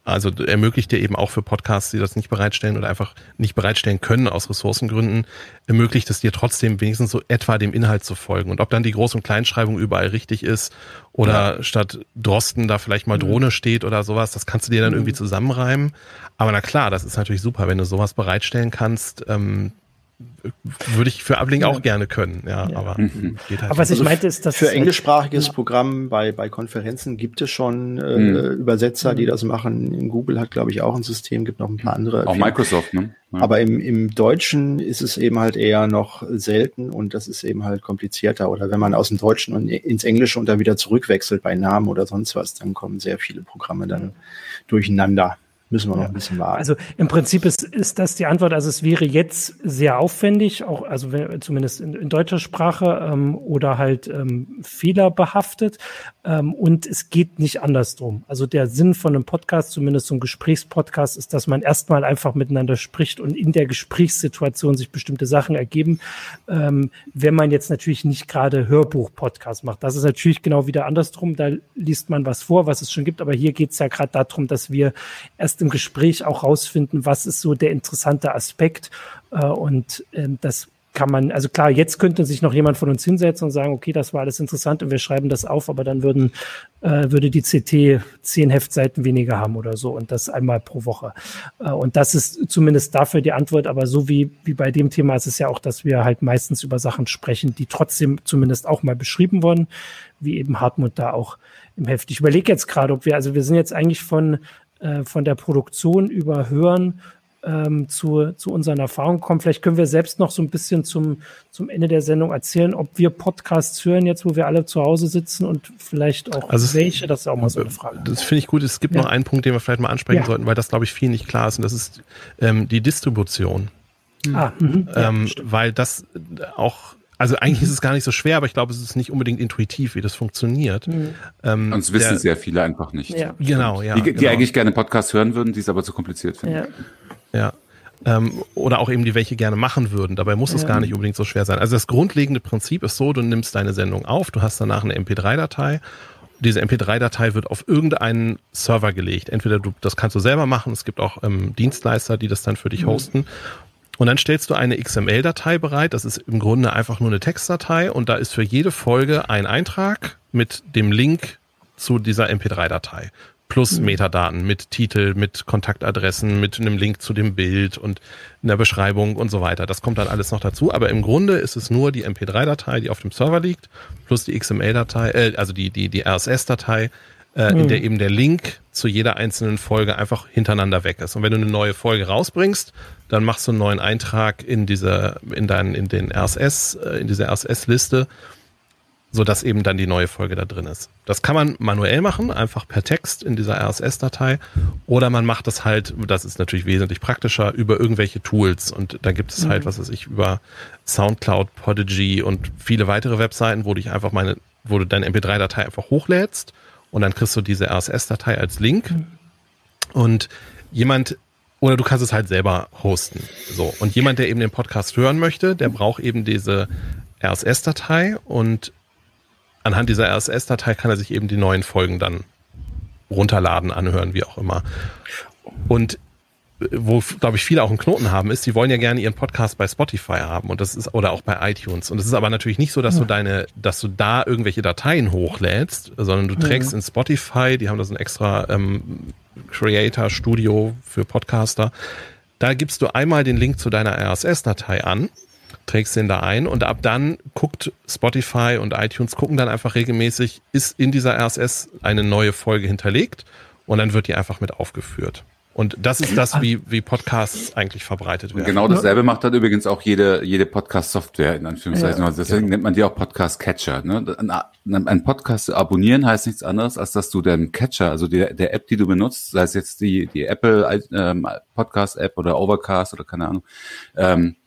also ermöglicht dir eben auch für Podcasts, die das nicht bereitstellen oder einfach nicht bereitstellen können aus Ressourcengründen, ermöglicht es dir trotzdem wenigstens so etwa dem Inhalt zu folgen. Und ob dann die Groß- und Kleinschreibung überall richtig ist oder ja. statt Drosten da vielleicht mal mhm. Drohne steht oder sowas, das kannst du dir dann irgendwie mhm. zusammenreimen. Aber na klar, das ist natürlich super, wenn du sowas bereitstellen kannst. Ähm, würde ich für Ablink ja. auch gerne können, ja, ja. aber mhm. geht halt Aber was ich also meinte ist, dass für englischsprachiges ja. Programm bei bei Konferenzen gibt es schon äh, mhm. Übersetzer, die mhm. das machen. In Google hat glaube ich auch ein System, gibt noch ein paar andere. Auch Microsoft, ne? Aber im im Deutschen ist es eben halt eher noch selten und das ist eben halt komplizierter. Oder wenn man aus dem Deutschen und ins Englische und dann wieder zurückwechselt bei Namen oder sonst was, dann kommen sehr viele Programme dann durcheinander müssen wir noch ein bisschen warten. Also im Prinzip ist, ist das die Antwort. Also es wäre jetzt sehr aufwendig, auch also wenn, zumindest in, in deutscher Sprache ähm, oder halt ähm, fehlerbehaftet. Ähm, und es geht nicht andersrum. Also der Sinn von einem Podcast, zumindest so ein Gesprächspodcast, ist, dass man erstmal einfach miteinander spricht und in der Gesprächssituation sich bestimmte Sachen ergeben. Ähm, wenn man jetzt natürlich nicht gerade Hörbuch-Podcast macht. Das ist natürlich genau wieder andersrum. Da liest man was vor, was es schon gibt. Aber hier geht es ja gerade darum, dass wir erst im Gespräch auch rausfinden, was ist so der interessante Aspekt. Äh, und äh, das kann man, also klar, jetzt könnte sich noch jemand von uns hinsetzen und sagen, okay, das war alles interessant und wir schreiben das auf, aber dann würden, äh, würde die CT zehn Heftseiten weniger haben oder so und das einmal pro Woche. Äh, und das ist zumindest dafür die Antwort, aber so wie, wie bei dem Thema ist es ja auch, dass wir halt meistens über Sachen sprechen, die trotzdem zumindest auch mal beschrieben wurden, wie eben Hartmut da auch im Heft. Ich überlege jetzt gerade, ob wir, also wir sind jetzt eigentlich von äh, von der Produktion über Hören ähm, zu, zu unseren Erfahrungen kommen. Vielleicht können wir selbst noch so ein bisschen zum, zum Ende der Sendung erzählen, ob wir Podcasts hören, jetzt wo wir alle zu Hause sitzen und vielleicht auch also welche. Das ist auch mal so eine Frage. Das finde ich gut. Es gibt ja. noch einen Punkt, den wir vielleicht mal ansprechen ja. sollten, weil das, glaube ich, viel nicht klar ist. Und das ist ähm, die Distribution. Ah, mhm. ähm, ja, weil das auch also eigentlich mhm. ist es gar nicht so schwer, aber ich glaube, es ist nicht unbedingt intuitiv, wie das funktioniert. Mhm. Ähm, Und es wissen der, sehr viele einfach nicht. Ja. Genau, ja. Die, die genau. eigentlich gerne Podcasts hören würden, die es aber zu kompliziert finden. Ja. ja. Ähm, oder auch eben die welche gerne machen würden. Dabei muss es gar nicht unbedingt so schwer sein. Also das grundlegende Prinzip ist so, du nimmst deine Sendung auf, du hast danach eine MP3-Datei diese MP3-Datei wird auf irgendeinen Server gelegt. Entweder du, das kannst du selber machen, es gibt auch ähm, Dienstleister, die das dann für dich mhm. hosten. Und dann stellst du eine XML-Datei bereit. Das ist im Grunde einfach nur eine Textdatei und da ist für jede Folge ein Eintrag mit dem Link zu dieser MP3-Datei. Plus mhm. Metadaten mit Titel, mit Kontaktadressen, mit einem Link zu dem Bild und einer Beschreibung und so weiter. Das kommt dann alles noch dazu. Aber im Grunde ist es nur die MP3-Datei, die auf dem Server liegt, plus die XML-Datei, äh, also die, die, die RSS-Datei, äh, mhm. in der eben der Link zu jeder einzelnen Folge einfach hintereinander weg ist. Und wenn du eine neue Folge rausbringst, dann machst du einen neuen Eintrag in diese, in deinen, in den RSS, äh, in diese RSS-Liste so dass eben dann die neue Folge da drin ist. Das kann man manuell machen, einfach per Text in dieser RSS-Datei, oder man macht das halt, das ist natürlich wesentlich praktischer, über irgendwelche Tools. Und da gibt es halt, mhm. was weiß ich, über Soundcloud, Podigy und viele weitere Webseiten, wo du dich einfach meine, wo du deine MP3-Datei einfach hochlädst und dann kriegst du diese RSS-Datei als Link. Und jemand oder du kannst es halt selber hosten. So. Und jemand, der eben den Podcast hören möchte, der braucht eben diese RSS-Datei und anhand dieser RSS-Datei kann er sich eben die neuen Folgen dann runterladen, anhören, wie auch immer. Und wo, glaube ich, viele auch einen Knoten haben, ist, die wollen ja gerne ihren Podcast bei Spotify haben und das ist, oder auch bei iTunes. Und es ist aber natürlich nicht so, dass ja. du deine, dass du da irgendwelche Dateien hochlädst, sondern du trägst ja. in Spotify, die haben das ein extra ähm, Creator Studio für Podcaster. Da gibst du einmal den Link zu deiner RSS-Datei an trägst den da ein und ab dann guckt Spotify und iTunes gucken dann einfach regelmäßig, ist in dieser RSS eine neue Folge hinterlegt und dann wird die einfach mit aufgeführt. Und das ist das, wie, wie Podcasts eigentlich verbreitet werden. Genau dasselbe macht dann übrigens auch jede, jede Podcast-Software, in Anführungszeichen. Ja, also deswegen genau. nennt man die auch Podcast-Catcher. Ne? Ein Podcast zu abonnieren heißt nichts anderes, als dass du den Catcher, also der, der App, die du benutzt, sei es jetzt die, die Apple ähm, Podcast-App oder Overcast oder keine Ahnung, ähm,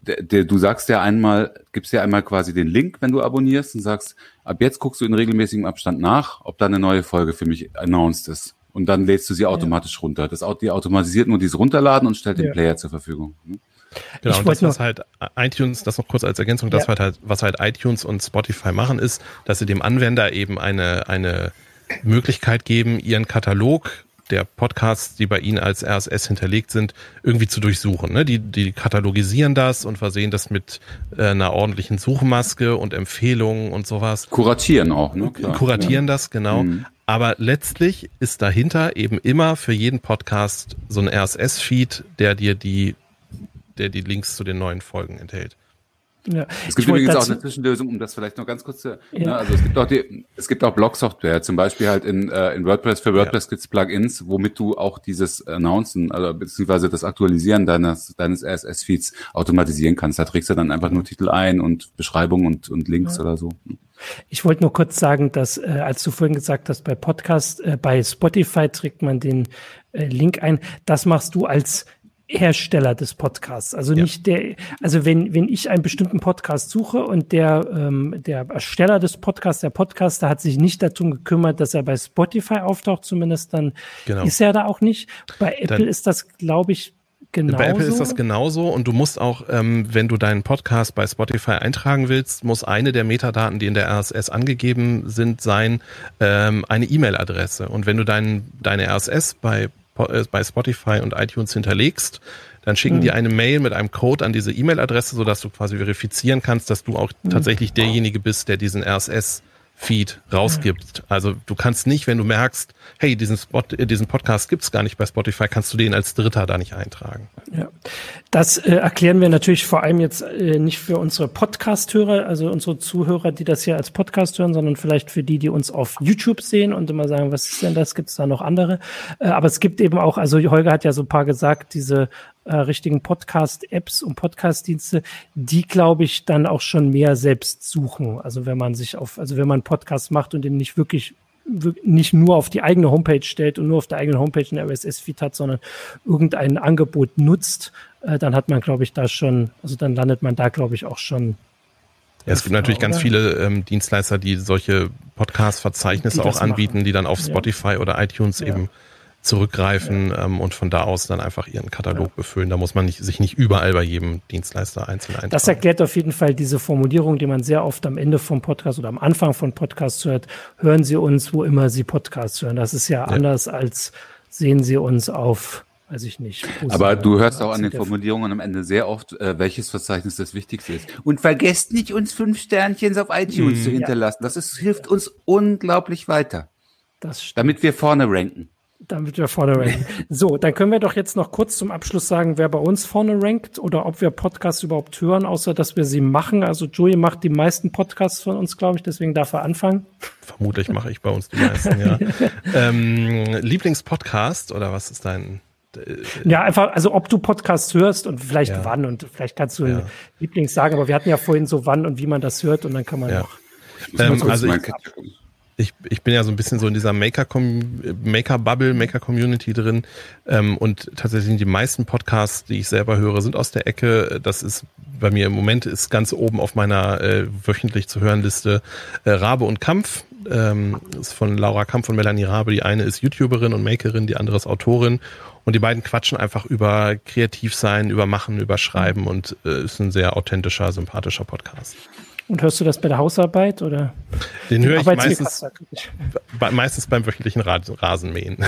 der, der, du sagst ja einmal, gibst ja einmal quasi den Link, wenn du abonnierst und sagst, ab jetzt guckst du in regelmäßigem Abstand nach, ob da eine neue Folge für mich announced ist. Und dann lädst du sie automatisch ja. runter. Das die automatisiert nur dieses Runterladen und stellt ja. den Player zur Verfügung. Hm? Genau, und das, was halt iTunes, das noch kurz als Ergänzung, das ja. halt, was halt iTunes und Spotify machen, ist, dass sie dem Anwender eben eine, eine Möglichkeit geben, ihren Katalog der Podcasts, die bei Ihnen als RSS hinterlegt sind, irgendwie zu durchsuchen. Ne? Die, die katalogisieren das und versehen das mit äh, einer ordentlichen Suchmaske und Empfehlungen und sowas. Kuratieren auch, ne? Klar. Kuratieren ja. das, genau. Mhm. Aber letztlich ist dahinter eben immer für jeden Podcast so ein RSS-Feed, der dir die, der die Links zu den neuen Folgen enthält. Ja. Es gibt übrigens auch eine Zwischenlösung, um das vielleicht noch ganz kurz zu, ja. ne, also es gibt auch die, es gibt auch Blog-Software, zum Beispiel halt in, äh, in WordPress, für WordPress ja. gibt's Plugins, womit du auch dieses Announcen, also beziehungsweise das Aktualisieren deines, deines RSS-Feeds automatisieren kannst. Da trägst du dann einfach nur Titel ein und Beschreibung und, und Links ja. oder so. Ich wollte nur kurz sagen, dass, äh, als du vorhin gesagt hast, bei Podcast, äh, bei Spotify trägt man den äh, Link ein. Das machst du als Hersteller des Podcasts. Also ja. nicht der, also wenn, wenn ich einen bestimmten Podcast suche und der, ähm, der Ersteller des Podcasts, der Podcaster hat sich nicht darum gekümmert, dass er bei Spotify auftaucht, zumindest dann genau. ist er da auch nicht. Bei Apple dann, ist das, glaube ich, Genauso. Bei Apple ist das genauso und du musst auch, ähm, wenn du deinen Podcast bei Spotify eintragen willst, muss eine der Metadaten, die in der RSS angegeben sind, sein, ähm, eine E-Mail-Adresse. Und wenn du dein, deine RSS bei äh, bei Spotify und iTunes hinterlegst, dann schicken mhm. die eine Mail mit einem Code an diese E-Mail-Adresse, sodass du quasi verifizieren kannst, dass du auch mhm. tatsächlich derjenige bist, der diesen RSS Feed rausgibt. Also du kannst nicht, wenn du merkst, hey, diesen Spot, äh, diesen Podcast gibt's gar nicht bei Spotify, kannst du den als Dritter da nicht eintragen. Ja, das äh, erklären wir natürlich vor allem jetzt äh, nicht für unsere Podcast-Hörer, also unsere Zuhörer, die das hier als Podcast hören, sondern vielleicht für die, die uns auf YouTube sehen und immer sagen, was ist denn das? Gibt's da noch andere? Äh, aber es gibt eben auch, also Holger hat ja so ein paar gesagt, diese äh, richtigen Podcast-Apps und Podcast-Dienste, die glaube ich dann auch schon mehr selbst suchen. Also wenn man sich auf, also wenn man Podcast macht und den nicht wirklich nicht nur auf die eigene Homepage stellt und nur auf der eigenen Homepage ein RSS-Feed hat, sondern irgendein Angebot nutzt, äh, dann hat man, glaube ich, da schon, also dann landet man da, glaube ich, auch schon. Ja, es gibt natürlich oder? ganz viele ähm, Dienstleister, die solche Podcast-Verzeichnisse auch anbieten, machen. die dann auf Spotify ja. oder iTunes ja. eben zurückgreifen ja. ähm, und von da aus dann einfach ihren Katalog ja. befüllen. Da muss man nicht, sich nicht überall bei jedem Dienstleister einzeln eintragen. Das erklärt auf jeden Fall diese Formulierung, die man sehr oft am Ende vom Podcast oder am Anfang von Podcasts hört. Hören Sie uns, wo immer Sie Podcasts hören. Das ist ja, ja. anders als sehen Sie uns auf weiß ich nicht. Aber du hörst auch an den Formulierungen am Ende sehr oft, äh, welches Verzeichnis das Wichtigste ist. Und vergesst nicht, uns fünf Sternchen auf iTunes mhm. zu hinterlassen. Das ist, hilft uns unglaublich weiter. Das stimmt. Damit wir vorne ranken. Damit wir vorne ranken. So, dann können wir doch jetzt noch kurz zum Abschluss sagen, wer bei uns vorne rankt oder ob wir Podcasts überhaupt hören, außer dass wir sie machen. Also Joey macht die meisten Podcasts von uns, glaube ich, deswegen darf er anfangen. Vermutlich mache ich bei uns die meisten, ja. ähm, Lieblingspodcast oder was ist dein ja, einfach, also ob du Podcasts hörst und vielleicht ja. wann und vielleicht kannst du ja. Lieblings sagen, aber wir hatten ja vorhin so wann und wie man das hört und dann kann man ja. noch. Ähm, also ich, ich, ich bin ja so ein bisschen so in dieser Maker-Bubble, Maker Maker-Community drin ähm, und tatsächlich die meisten Podcasts, die ich selber höre, sind aus der Ecke. Das ist bei mir im Moment ist ganz oben auf meiner äh, wöchentlich zu hören Liste äh, Rabe und Kampf. Ähm, ist von Laura Kampf und Melanie Rabe. Die eine ist YouTuberin und Makerin, die andere ist Autorin. Und die beiden quatschen einfach über Kreativsein, über Machen, über Schreiben und äh, ist ein sehr authentischer, sympathischer Podcast. Und hörst du das bei der Hausarbeit oder? Den höre ich meistens, meistens beim wöchentlichen Rasenmähen.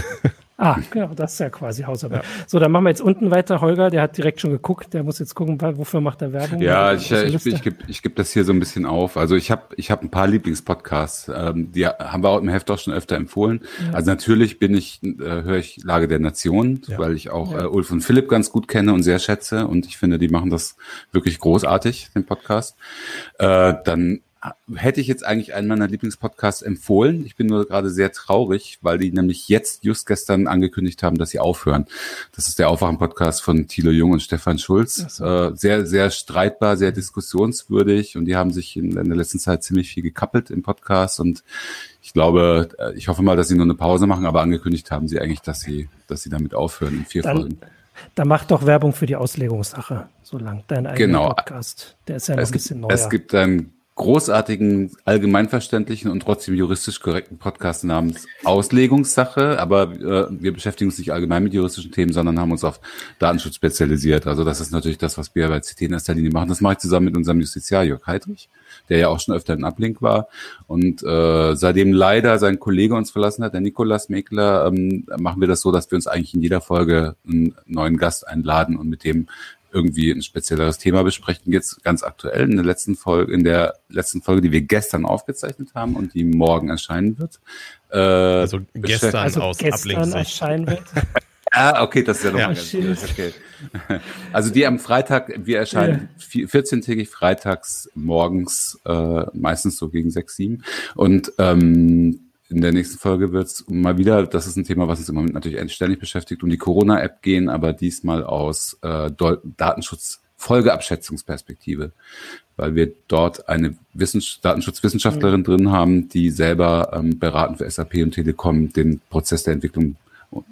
Ah, genau, das ist ja quasi Hausarbeit. Ja. So, dann machen wir jetzt unten weiter. Holger, der hat direkt schon geguckt. Der muss jetzt gucken, wofür macht er Werbung. Ja, ich, ich, ich gebe ich geb das hier so ein bisschen auf. Also ich habe ich hab ein paar Lieblingspodcasts. Ähm, die haben wir auch im Heft auch schon öfter empfohlen. Ja. Also natürlich bin ich, äh, höre ich Lage der Nation, ja. weil ich auch äh, Ulf und Philipp ganz gut kenne und sehr schätze. Und ich finde, die machen das wirklich großartig, den Podcast. Äh, dann hätte ich jetzt eigentlich einen meiner Lieblingspodcasts empfohlen. Ich bin nur gerade sehr traurig, weil die nämlich jetzt just gestern angekündigt haben, dass sie aufhören. Das ist der Aufwachen-Podcast von Thilo Jung und Stefan Schulz. So. Äh, sehr, sehr streitbar, sehr diskussionswürdig und die haben sich in, der letzten Zeit ziemlich viel gekappelt im Podcast und ich glaube, äh, ich hoffe mal, dass sie nur eine Pause machen, aber angekündigt haben sie eigentlich, dass sie, dass sie damit aufhören in vier Dann, Folgen. Da mach doch Werbung für die Auslegungssache, so lang dein eigener genau. Podcast. Der ist ja es ein bisschen neuer. Es gibt dann großartigen, allgemeinverständlichen und trotzdem juristisch korrekten Podcast namens Auslegungssache, aber äh, wir beschäftigen uns nicht allgemein mit juristischen Themen, sondern haben uns auf Datenschutz spezialisiert. Also das ist natürlich das, was wir bei CT in erster Linie machen. Das mache ich zusammen mit unserem Justiziar Jörg Heidrich, der ja auch schon öfter in Ablink war. Und äh, seitdem leider sein Kollege uns verlassen hat, der Nikolas Mekler, ähm, machen wir das so, dass wir uns eigentlich in jeder Folge einen neuen Gast einladen und mit dem irgendwie ein spezielleres Thema besprechen. Jetzt ganz aktuell in der letzten Folge, in der letzten Folge, die wir gestern aufgezeichnet haben und die morgen erscheinen wird. Äh, also gestern also aus gestern erscheinen wird. ah, okay, das ist ja noch ja. ganz okay. Also die am Freitag, wir erscheinen ja. 14-tägig freitags morgens, äh, meistens so gegen 6, 7. Und ähm, in der nächsten Folge wird es mal wieder, das ist ein Thema, was uns im Moment natürlich ständig beschäftigt, um die Corona-App gehen, aber diesmal aus äh, Datenschutz-Folgeabschätzungsperspektive, weil wir dort eine Wissens Datenschutzwissenschaftlerin mhm. drin haben, die selber ähm, beraten für SAP und Telekom den Prozess der Entwicklung äh,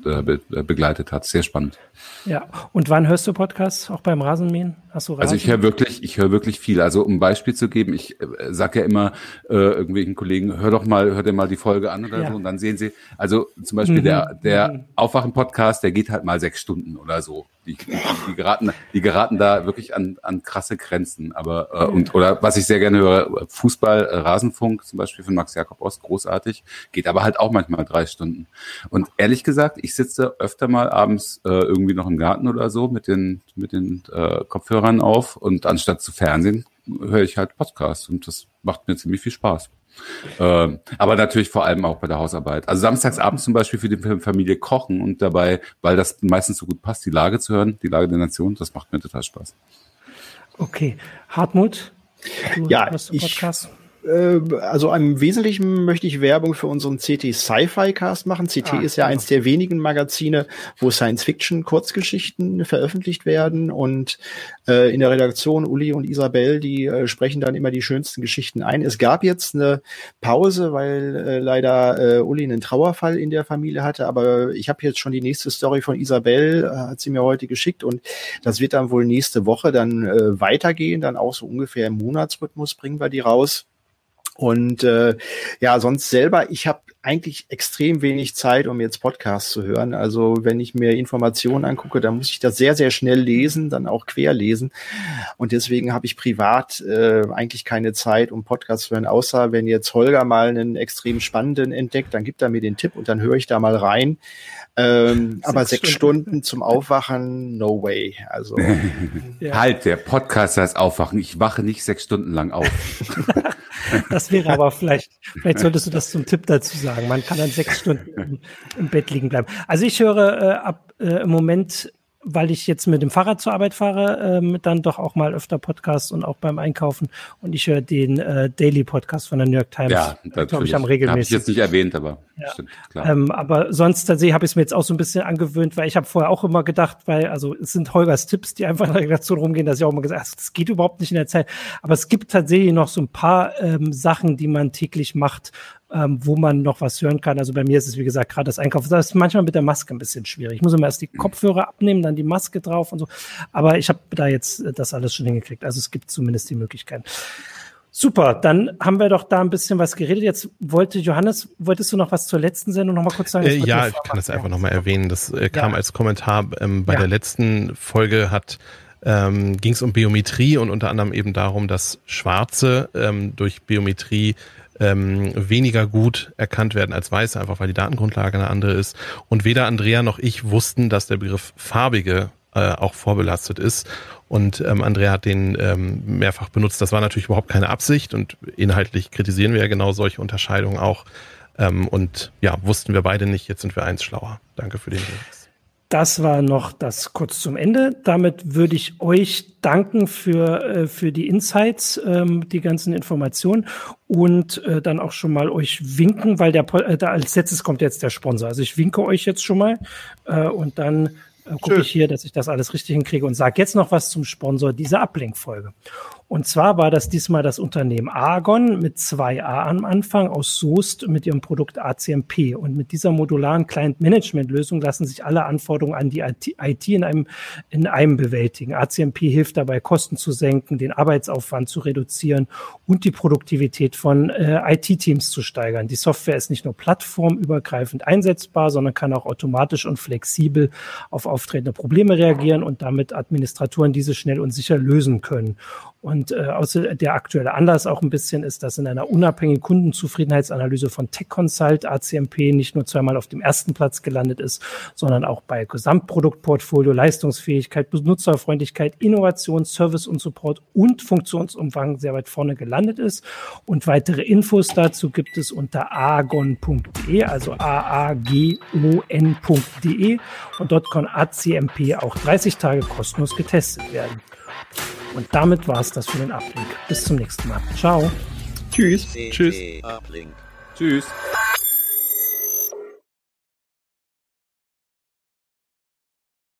be begleitet hat. Sehr spannend. Ja, und wann hörst du Podcasts? Auch beim Rasenmähen? Hast du Rasen? Also ich höre wirklich, ich höre wirklich viel. Also um ein Beispiel zu geben, ich äh, sage ja immer äh, irgendwelchen Kollegen, hör doch mal, hör dir mal die Folge an oder ja. so und dann sehen sie, also zum Beispiel mhm. der, der mhm. Aufwachen-Podcast, der geht halt mal sechs Stunden oder so. Die, die, geraten, die geraten da wirklich an, an krasse Grenzen. Aber äh, und oder was ich sehr gerne höre, Fußball, äh, Rasenfunk zum Beispiel von Max Jakob Ost, großartig, geht aber halt auch manchmal drei Stunden. Und ehrlich gesagt, ich sitze öfter mal abends äh, irgendwie noch im Garten oder so mit den mit den äh, Kopfhörern auf und anstatt zu Fernsehen höre ich halt Podcasts und das macht mir ziemlich viel Spaß. Ähm, aber natürlich vor allem auch bei der Hausarbeit. Also samstags abends zum Beispiel für die Familie kochen und dabei, weil das meistens so gut passt, die Lage zu hören, die Lage der Nation, das macht mir total Spaß. Okay. Hartmut? ja, ich, äh, also im Wesentlichen möchte ich Werbung für unseren CT Sci-Fi Cast machen. CT ah, ist ja genau. eins der wenigen Magazine, wo Science-Fiction-Kurzgeschichten veröffentlicht werden und äh, in der Redaktion Uli und Isabel, die äh, sprechen dann immer die schönsten Geschichten ein. Es gab jetzt eine Pause, weil äh, leider äh, Uli einen Trauerfall in der Familie hatte, aber ich habe jetzt schon die nächste Story von Isabel, äh, hat sie mir heute geschickt und das wird dann wohl nächste Woche dann äh, weitergehen, dann auch so ungefähr im Monatsrhythmus bringen wir die raus. Und äh, ja, sonst selber, ich habe eigentlich extrem wenig Zeit, um jetzt Podcasts zu hören. Also wenn ich mir Informationen angucke, dann muss ich das sehr, sehr schnell lesen, dann auch querlesen. Und deswegen habe ich privat äh, eigentlich keine Zeit, um Podcasts zu hören, außer wenn jetzt Holger mal einen extrem spannenden entdeckt, dann gibt er mir den Tipp und dann höre ich da mal rein. Ähm, sechs aber sechs Stunden. Stunden. zum Aufwachen, no way. Also ja. halt, der Podcast heißt Aufwachen. Ich wache nicht sechs Stunden lang auf. Das wäre aber vielleicht, vielleicht solltest du das zum Tipp dazu sagen. Man kann dann sechs Stunden im, Bett liegen bleiben. Also ich höre äh, ab äh, im Moment weil ich jetzt mit dem Fahrrad zur Arbeit fahre, ähm, dann doch auch mal öfter Podcasts und auch beim Einkaufen. Und ich höre den äh, Daily Podcast von der New York Times. Ja, glaube ich am regelmäßig. Habe ich jetzt nicht erwähnt, aber ja. stimmt, klar. Ähm, aber sonst tatsächlich habe ich es mir jetzt auch so ein bisschen angewöhnt, weil ich habe vorher auch immer gedacht, weil also es sind Holgers Tipps, die einfach in der Redaktion rumgehen, dass ich auch immer gesagt, habe, das geht überhaupt nicht in der Zeit. Aber es gibt tatsächlich noch so ein paar ähm, Sachen, die man täglich macht, ähm, wo man noch was hören kann. Also bei mir ist es, wie gesagt, gerade das Einkaufen. Das ist manchmal mit der Maske ein bisschen schwierig. Ich muss immer erst die Kopfhörer abnehmen, dann die Maske drauf und so. Aber ich habe da jetzt äh, das alles schon hingekriegt. Also es gibt zumindest die Möglichkeit. Super, dann haben wir doch da ein bisschen was geredet. Jetzt wollte Johannes, wolltest du noch was zur letzten Sendung noch mal kurz sagen? Äh, ja, ich kann das einfach noch mal erwähnen. Das äh, kam ja. als Kommentar ähm, bei ja. der letzten Folge hat ähm, ging es um Biometrie und unter anderem eben darum, dass Schwarze ähm, durch Biometrie ähm, weniger gut erkannt werden als Weiße, einfach weil die Datengrundlage eine andere ist. Und weder Andrea noch ich wussten, dass der Begriff Farbige äh, auch vorbelastet ist. Und ähm, Andrea hat den ähm, mehrfach benutzt. Das war natürlich überhaupt keine Absicht und inhaltlich kritisieren wir ja genau solche Unterscheidungen auch. Ähm, und ja, wussten wir beide nicht. Jetzt sind wir eins schlauer. Danke für den Hinweis. Das war noch das kurz zum Ende. Damit würde ich euch danken für, äh, für die Insights, ähm, die ganzen Informationen und äh, dann auch schon mal euch winken, weil der, äh, da als letztes kommt jetzt der Sponsor. Also ich winke euch jetzt schon mal äh, und dann äh, gucke ich hier, dass ich das alles richtig hinkriege und sage jetzt noch was zum Sponsor dieser Ablink-Folge. Und zwar war das diesmal das Unternehmen Argon mit zwei A am Anfang aus Soest mit ihrem Produkt ACMP. Und mit dieser modularen Client-Management-Lösung lassen sich alle Anforderungen an die IT in einem, in einem bewältigen. ACMP hilft dabei, Kosten zu senken, den Arbeitsaufwand zu reduzieren und die Produktivität von äh, IT-Teams zu steigern. Die Software ist nicht nur plattformübergreifend einsetzbar, sondern kann auch automatisch und flexibel auf auftretende Probleme reagieren und damit Administratoren diese schnell und sicher lösen können. Und äh, außer der aktuelle Anlass auch ein bisschen ist, dass in einer unabhängigen Kundenzufriedenheitsanalyse von Tech Consult ACMP nicht nur zweimal auf dem ersten Platz gelandet ist, sondern auch bei Gesamtproduktportfolio, Leistungsfähigkeit, Benutzerfreundlichkeit, Innovation, Service und Support und Funktionsumfang sehr weit vorne gelandet ist. Und weitere Infos dazu gibt es unter agon.de, also a-a-g-o-n.de und dort kann ACMP auch 30 Tage kostenlos getestet werden. Und damit war es das für den Uplink. Bis zum nächsten Mal. Ciao. Tschüss. Tschüss. Uplink. Tschüss.